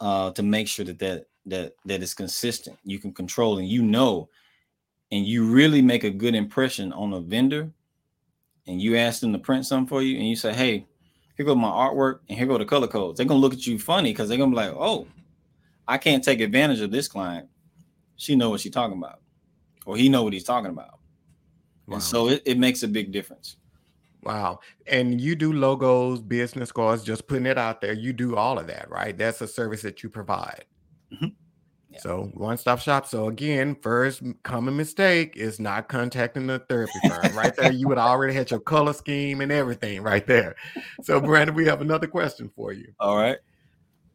uh, to make sure that that that that is consistent. You can control and you know and you really make a good impression on a vendor and you ask them to print something for you and you say, hey, here go my artwork and here go the color codes. They're gonna look at you funny because they're gonna be like, oh, I can't take advantage of this client. She know what she's talking about, or he know what he's talking about. Wow. And so it, it makes a big difference. Wow. And you do logos, business cards, just putting it out there. You do all of that, right? That's a service that you provide. Mm-hmm. So one stop shop. So again, first common mistake is not contacting the therapy firm. right there, you would already had your color scheme and everything right there. So Brandon, we have another question for you. All right.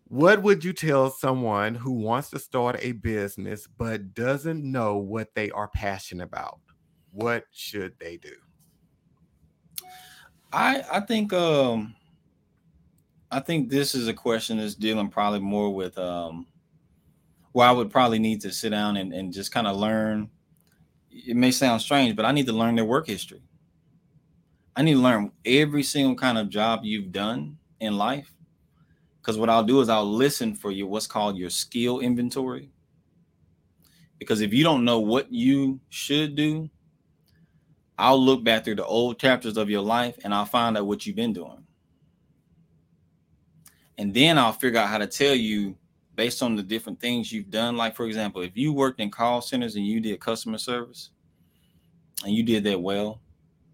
What would you tell someone who wants to start a business but doesn't know what they are passionate about? What should they do? I I think um I think this is a question that's dealing probably more with um where I would probably need to sit down and, and just kind of learn. It may sound strange, but I need to learn their work history. I need to learn every single kind of job you've done in life. Because what I'll do is I'll listen for you what's called your skill inventory. Because if you don't know what you should do, I'll look back through the old chapters of your life and I'll find out what you've been doing. And then I'll figure out how to tell you based on the different things you've done. Like, for example, if you worked in call centers and you did customer service and you did that well,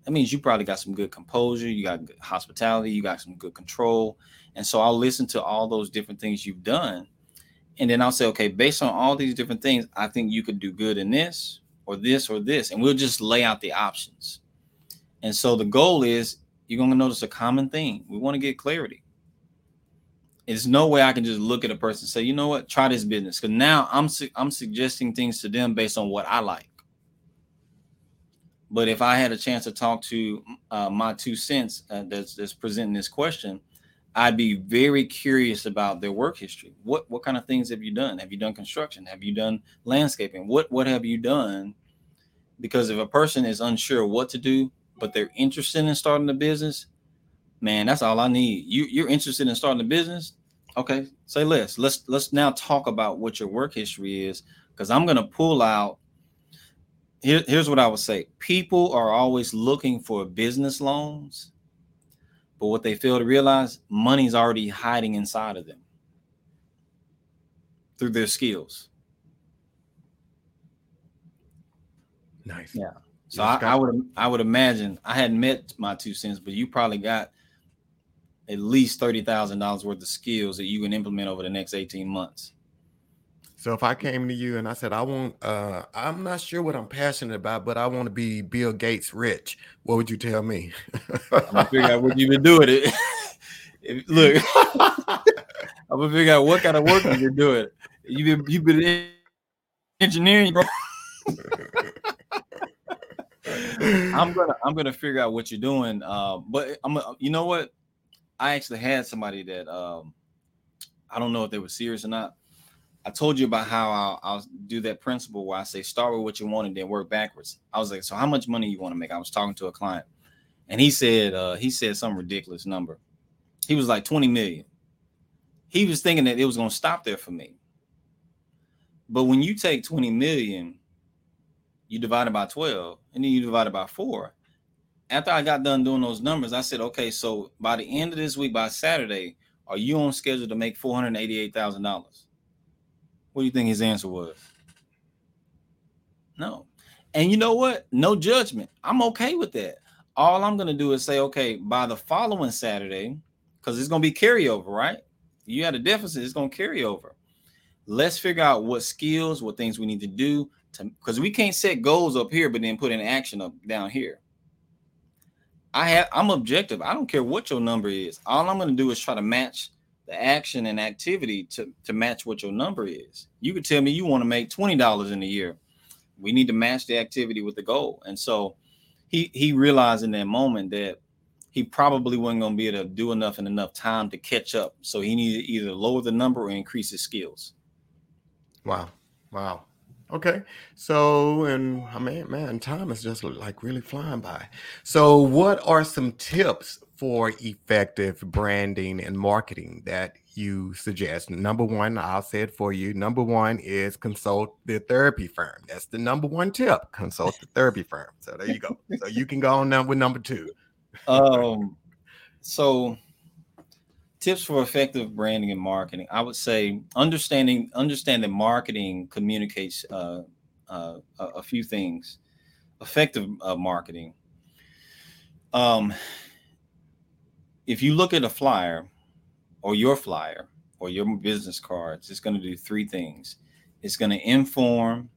that means you probably got some good composure, you got good hospitality, you got some good control. And so I'll listen to all those different things you've done. And then I'll say, okay, based on all these different things, I think you could do good in this or this or this. And we'll just lay out the options. And so the goal is you're going to notice a common thing. We want to get clarity. There's no way I can just look at a person and say, you know what, try this business. Because now I'm su- I'm suggesting things to them based on what I like. But if I had a chance to talk to uh, my two cents uh, that's, that's presenting this question, I'd be very curious about their work history. What what kind of things have you done? Have you done construction? Have you done landscaping? What what have you done? Because if a person is unsure what to do, but they're interested in starting a business, man, that's all I need. You you're interested in starting a business, Okay, say less. Let's let's now talk about what your work history is because I'm gonna pull out. Here, here's what I would say: people are always looking for business loans, but what they fail to realize, money's already hiding inside of them through their skills. Nice. Yeah. So I, I would I would imagine I hadn't met my two cents, but you probably got at least thirty thousand dollars worth of skills that you can implement over the next eighteen months. So if I came to you and I said I want, uh, I'm not sure what I'm passionate about, but I want to be Bill Gates rich, what would you tell me? I'm gonna figure out what you've been doing. It. if, look, I'm gonna figure out what kind of work you've been doing. You've been you've been engineering, bro. I'm gonna I'm gonna figure out what you're doing. Uh, but I'm you know what I actually had somebody that um, I don't know if they were serious or not. I told you about how I'll, I'll, do that principle where I say start with what you want and then work backwards. I was like, so how much money you want to make? I was talking to a client, and he said uh, he said some ridiculous number. He was like 20 million. He was thinking that it was going to stop there for me. But when you take 20 million, you divide it by 12, and then you divide it by four, after I got done doing those numbers, I said, okay, so by the end of this week, by Saturday, are you on schedule to make four hundred eighty-eight thousand dollars? What do you think his answer was? No. And you know what? No judgment. I'm okay with that. All I'm gonna do is say, okay, by the following Saturday, because it's gonna be carryover, right? You had a deficit, it's gonna carry over. Let's figure out what skills, what things we need to do to because we can't set goals up here, but then put in action up down here. I have I'm objective. I don't care what your number is. All I'm going to do is try to match the action and activity to to match what your number is. You could tell me you want to make twenty dollars in a year, we need to match the activity with the goal. And so he he realized in that moment that he probably wasn't going to be able to do enough in enough time to catch up. So he needed either lower the number or increase his skills. Wow. Wow. Okay. So, and I mean, man, time is just like really flying by. So, what are some tips for effective branding and marketing that you suggest? Number one, I'll say it for you. Number one is consult the therapy firm. That's the number one tip. Consult the therapy firm. So there you go. So you can go on now with number two. Um, so tips for effective branding and marketing. I would say understanding understanding marketing communicates uh, uh, a, few things. Effective uh, marketing. Um, if you look at a flyer or your flyer or your business cards, it's going to do three things. It's going to inform,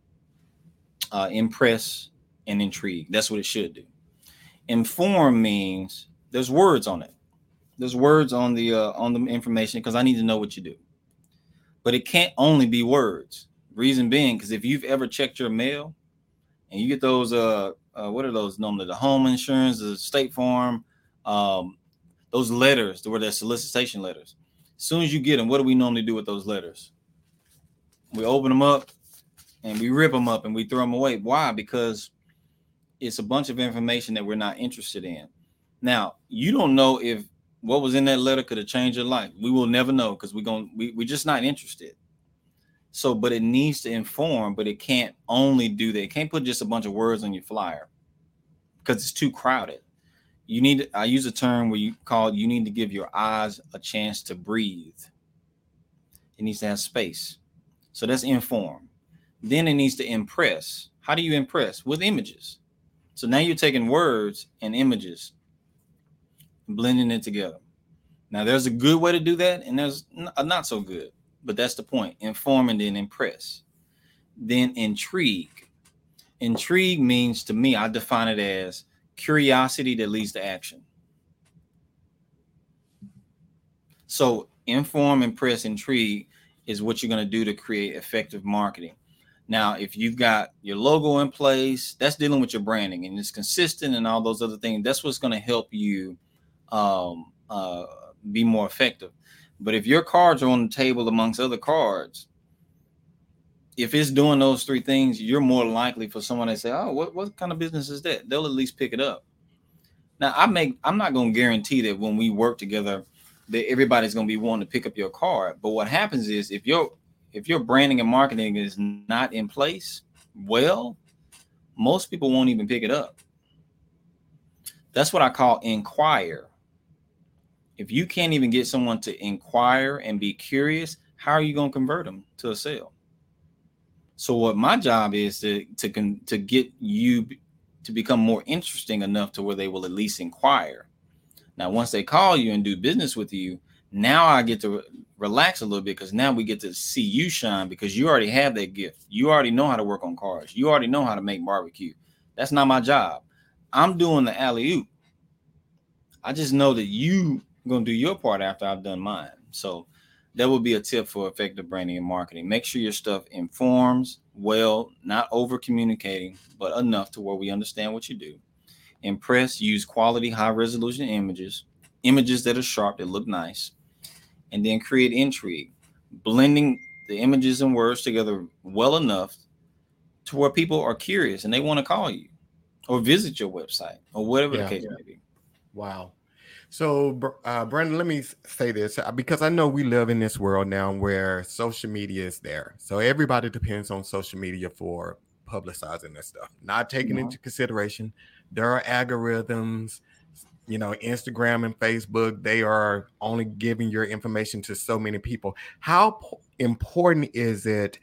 uh, impress, and intrigue. That's what it should do. Inform means there's words on it. There's words on the uh, on the information because I need to know what you do. But it can't only be words. Reason being, because if you've ever checked your mail and you get those uh, uh what are those normally the home insurance, the state farm, um, those letters, where they're solicitation letters. As soon as you get them, what do we normally do with those letters? We open them up and we rip them up and we throw them away. Why? Because it's a bunch of information that we're not interested in. Now, you don't know if what was in that letter could have changed your life. We will never know because we're going we, we're just not interested. So, but it needs to inform, but it can't only do that. It can't put just a bunch of words on your flyer because it's too crowded. You need I use a term where you call you need to give your eyes a chance to breathe. It needs to have space. So that's inform. Then it needs to impress. How do you impress? With images. So now you're taking words and images blending it together. Now there's a good way to do that, and there's a not so good, but that's the point. Inform and then impress. Then intrigue. Intrigue means to me, I define it as curiosity that leads to action. So inform, impress, intrigue is what you're going to do to create effective marketing. Now, if you've got your logo in place, that's dealing with your branding and it's consistent and all those other things. That's what's going to help you um, uh, be more effective. But if your cards are on the table amongst other cards, if it's doing those three things, you're more likely for someone to say, "Oh, what, what kind of business is that?" They'll at least pick it up. Now, I make I'm not going to guarantee that when we work together, that everybody's going to be wanting to pick up your card. But what happens is if you're if your branding and marketing is not in place well, most people won't even pick it up. That's what I call inquire. If you can't even get someone to inquire and be curious, how are you going to convert them to a sale? So what my job is to to to get you to become more interesting enough to where they will at least inquire. Now, once they call you and do business with you, now I get to relax a little bit because now we get to see you shine because you already have that gift. You already know how to work on cars. You already know how to make barbecue. That's not my job. I'm doing the alley oop. I just know that you gonna do your part after I've done mine. So that would be a tip for effective branding and marketing. Make sure your stuff informs well, not over communicating, but enough to where we understand what you do. Impress, use quality, high resolution images, images that are sharp, that look nice and then create intrigue, blending the images and words together well enough to where people are curious and they want to call you or visit your website or whatever yeah. the case may be. Wow. So, uh, Brandon, let me say this uh, because I know we live in this world now where social media is there. So everybody depends on social media for publicizing this stuff. Not taking into consideration, there are algorithms you know instagram and facebook they are only giving your information to so many people how important is it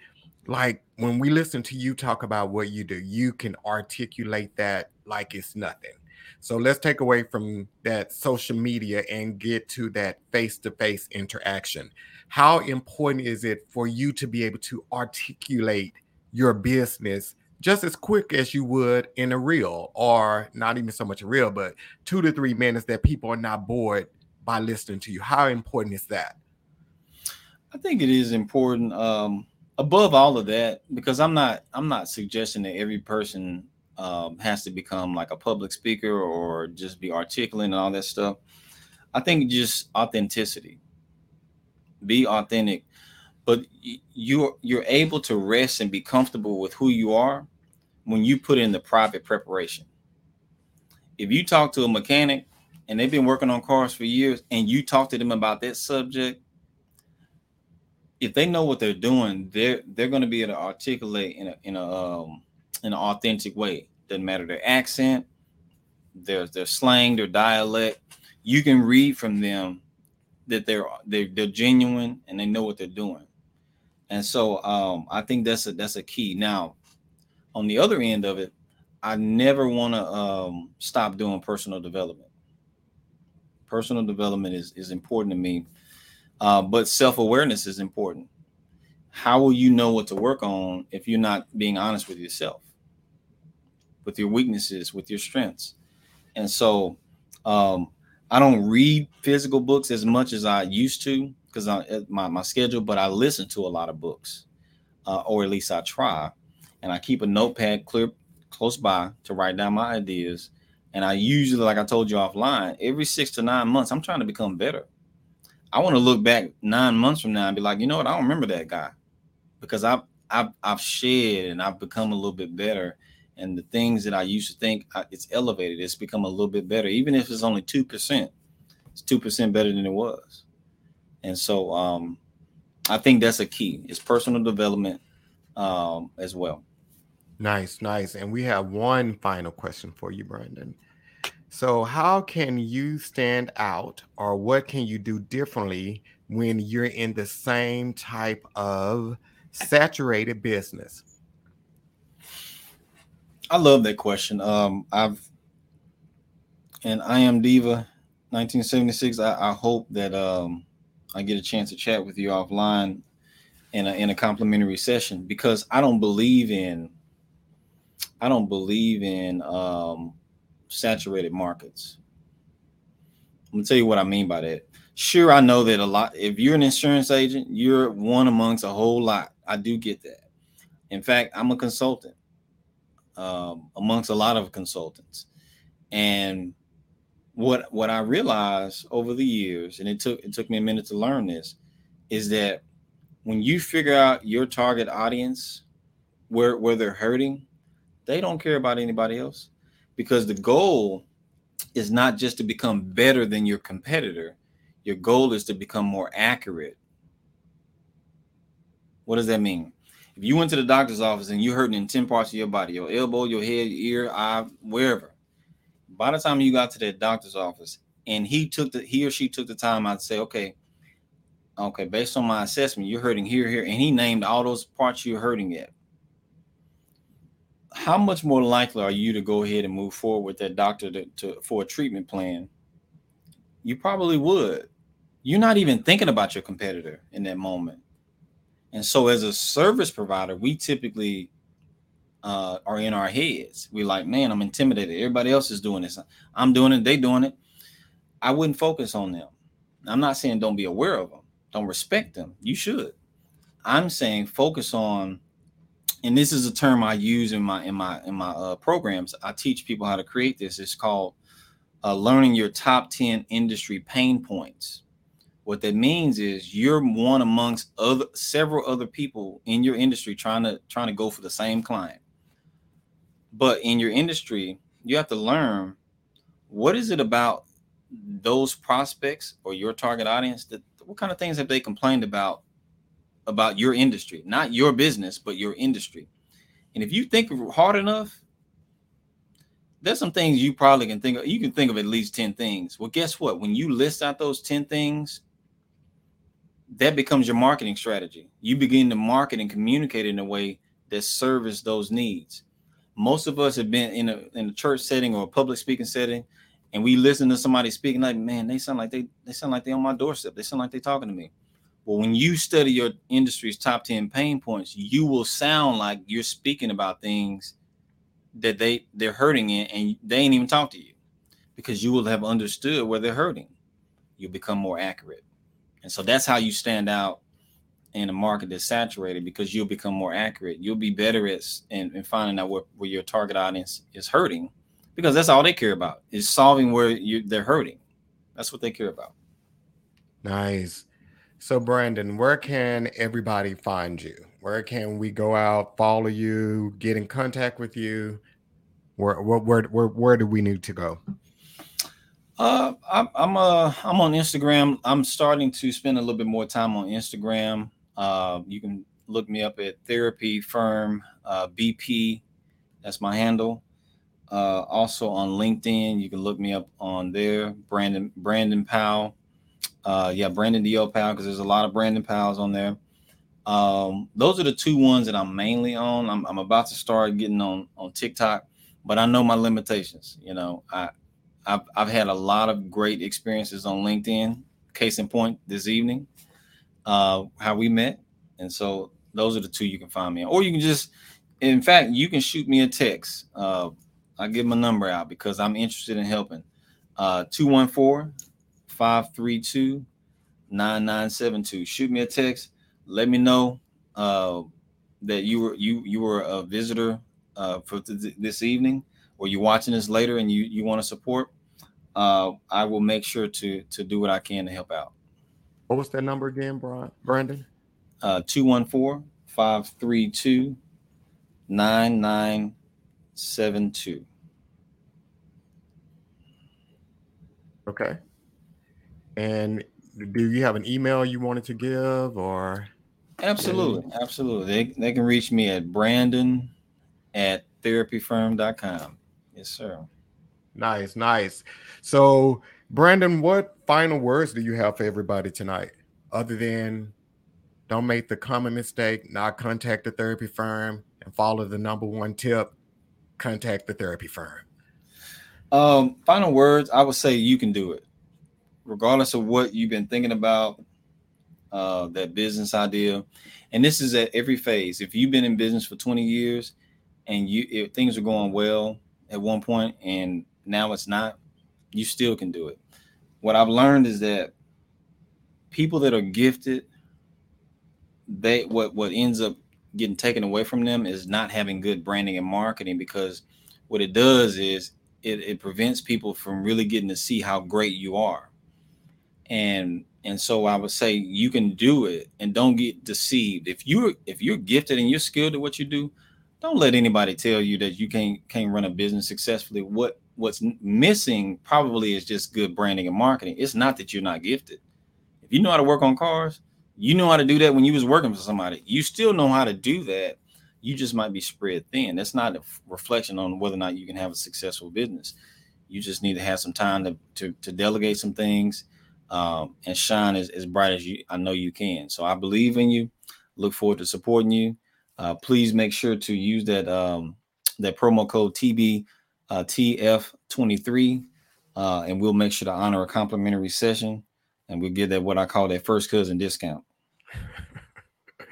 like when we listen to you talk about what you do you can articulate that like it's nothing so let's take away from that social media and get to that face-to-face interaction how important is it for you to be able to articulate your business just as quick as you would in a reel, or not even so much a reel, but two to three minutes that people are not bored by listening to you. How important is that? I think it is important. Um, above all of that, because I'm not I'm not suggesting that every person um, has to become like a public speaker or just be articulate and all that stuff. I think just authenticity. Be authentic, but you're you're able to rest and be comfortable with who you are when you put in the private preparation. If you talk to a mechanic and they've been working on cars for years and you talk to them about that subject, if they know what they're doing, they're they're going to be able to articulate in a in a um, in an authentic way. Doesn't matter their accent, their their slang, their dialect. You can read from them that they're they're, they're genuine and they know what they're doing. And so um, I think that's a that's a key. Now, on the other end of it, I never want to um, stop doing personal development. Personal development is is important to me uh, but self awareness is important. How will you know what to work on if you're not being honest with yourself, with your weaknesses, with your strengths? And so, um, I don't read physical books as much as I used to because my my schedule, but I listen to a lot of books, uh, or at least I try, and I keep a notepad clear close by to write down my ideas. And I usually, like I told you offline, every six to nine months, I'm trying to become better. I want to look back nine months from now and be like, you know what? I don't remember that guy because I've I've I've shed and I've become a little bit better. And the things that I used to think uh, it's elevated, it's become a little bit better, even if it's only two percent. It's two percent better than it was. And so um, I think that's a key. It's personal development um, as well. Nice, nice. And we have one final question for you, Brandon. So, how can you stand out, or what can you do differently when you're in the same type of saturated business? I love that question. Um, I've and I am Diva 1976. I, I hope that um, I get a chance to chat with you offline in a in a complimentary session because I don't believe in I don't believe in um, saturated markets. I'm gonna tell you what I mean by that. Sure, I know that a lot. If you're an insurance agent, you're one amongst a whole lot. I do get that. In fact, I'm a consultant um, amongst a lot of consultants, and what what I realized over the years, and it took it took me a minute to learn this, is that when you figure out your target audience, where where they're hurting, they don't care about anybody else because the goal is not just to become better than your competitor. Your goal is to become more accurate. What does that mean? If you went to the doctor's office and you're hurting in 10 parts of your body, your elbow, your head, your ear, eye, wherever, by the time you got to that doctor's office and he took the he or she took the time I'd say, okay, okay, based on my assessment, you're hurting here, here, and he named all those parts you're hurting at how much more likely are you to go ahead and move forward with that doctor to, to, for a treatment plan? You probably would. You're not even thinking about your competitor in that moment. And so, as a service provider, we typically uh, are in our heads. We're like, man, I'm intimidated. Everybody else is doing this. I'm doing it. They doing it. I wouldn't focus on them. I'm not saying don't be aware of them. Don't respect them. You should. I'm saying focus on and this is a term I use in my in my in my uh, programs. I teach people how to create this. It's called uh, learning your top ten industry pain points. What that means is you're one amongst other several other people in your industry trying to trying to go for the same client. But in your industry, you have to learn what is it about those prospects or your target audience that what kind of things have they complained about about your industry, not your business, but your industry. And if you think hard enough, there's some things you probably can think of. You can think of at least 10 things. Well, guess what? When you list out those 10 things, that becomes your marketing strategy. You begin to market and communicate in a way that serves those needs. Most of us have been in a in a church setting or a public speaking setting, and we listen to somebody speaking like, man, they sound like they they sound like they on my doorstep. They sound like they talking to me. Well, when you study your industry's top 10 pain points, you will sound like you're speaking about things that they they're hurting in and they ain't even talk to you because you will have understood where they're hurting. You become more accurate. And so that's how you stand out in a market that's saturated because you'll become more accurate. You'll be better at in, in finding out where, where your target audience is hurting because that's all they care about is solving where you they're hurting. That's what they care about. Nice. So Brandon, where can everybody find you? Where can we go out, follow you, get in contact with you? Where where where where, where do we need to go? Uh, I'm I'm uh I'm on Instagram. I'm starting to spend a little bit more time on Instagram. Uh, you can look me up at Therapy Firm uh, BP. That's my handle. Uh, also on LinkedIn, you can look me up on there. Brandon Brandon Powell. Uh, yeah, Brandon D.O. Powell, because there's a lot of Brandon Powells on there. Um, those are the two ones that I'm mainly on. I'm, I'm about to start getting on on TikTok, but I know my limitations. You know, I I've I've had a lot of great experiences on LinkedIn. Case in point, this evening uh, how we met. And so those are the two you can find me on. Or you can just, in fact, you can shoot me a text. Uh, I give my number out because I'm interested in helping. Uh, 214 532 9972. Shoot me a text. Let me know uh, that you were you you were a visitor uh, for th- this evening, or you're watching this later and you you want to support. Uh, I will make sure to to do what I can to help out. What was that number again, Brandon? Uh, 214 532 9972. Okay. And do you have an email you wanted to give or? Absolutely. Absolutely. They, they can reach me at brandon at therapyfirm.com. Yes, sir. Nice, nice. So, Brandon, what final words do you have for everybody tonight, other than don't make the common mistake, not contact the therapy firm, and follow the number one tip: contact the therapy firm. Um, final words, I would say you can do it, regardless of what you've been thinking about, uh, that business idea. And this is at every phase. If you've been in business for 20 years and you if things are going well at one point and now it's not, you still can do it. What I've learned is that people that are gifted, they what what ends up getting taken away from them is not having good branding and marketing because what it does is it, it prevents people from really getting to see how great you are. And and so I would say you can do it and don't get deceived. If you're if you're gifted and you're skilled at what you do, don't let anybody tell you that you can't can't run a business successfully. What what's missing probably is just good branding and marketing. It's not that you're not gifted. If you know how to work on cars, you know how to do that when you was working for somebody. You still know how to do that. You just might be spread thin. That's not a reflection on whether or not you can have a successful business. You just need to have some time to to, to delegate some things um, and shine as, as bright as you. I know you can. So I believe in you. Look forward to supporting you. Uh, please make sure to use that um, that promo code TB uh, TF23, uh, and we'll make sure to honor a complimentary session, and we'll give that what I call that first cousin discount.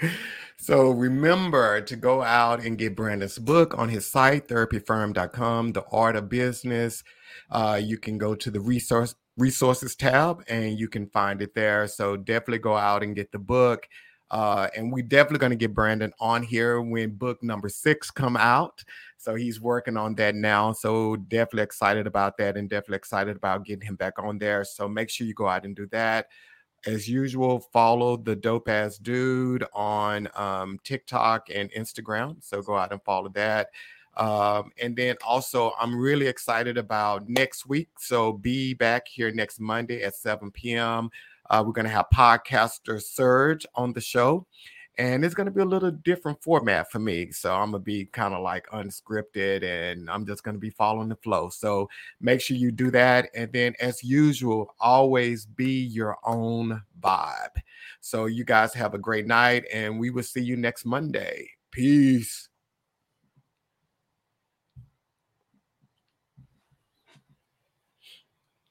so remember to go out and get Brandon's book on his site, therapyfirm.com, The Art of Business. Uh, you can go to the resource resources tab and you can find it there. So definitely go out and get the book. Uh, and we definitely going to get Brandon on here when book number six come out. So he's working on that now. So definitely excited about that and definitely excited about getting him back on there. So make sure you go out and do that. As usual, follow the dope ass dude on um, TikTok and Instagram. So go out and follow that. Um, and then also, I'm really excited about next week. So be back here next Monday at 7 p.m. Uh, we're going to have podcaster Surge on the show and it's going to be a little different format for me. So I'm going to be kind of like unscripted and I'm just going to be following the flow. So make sure you do that. And then, as usual, always be your own vibe. So you guys have a great night and we will see you next Monday. Peace.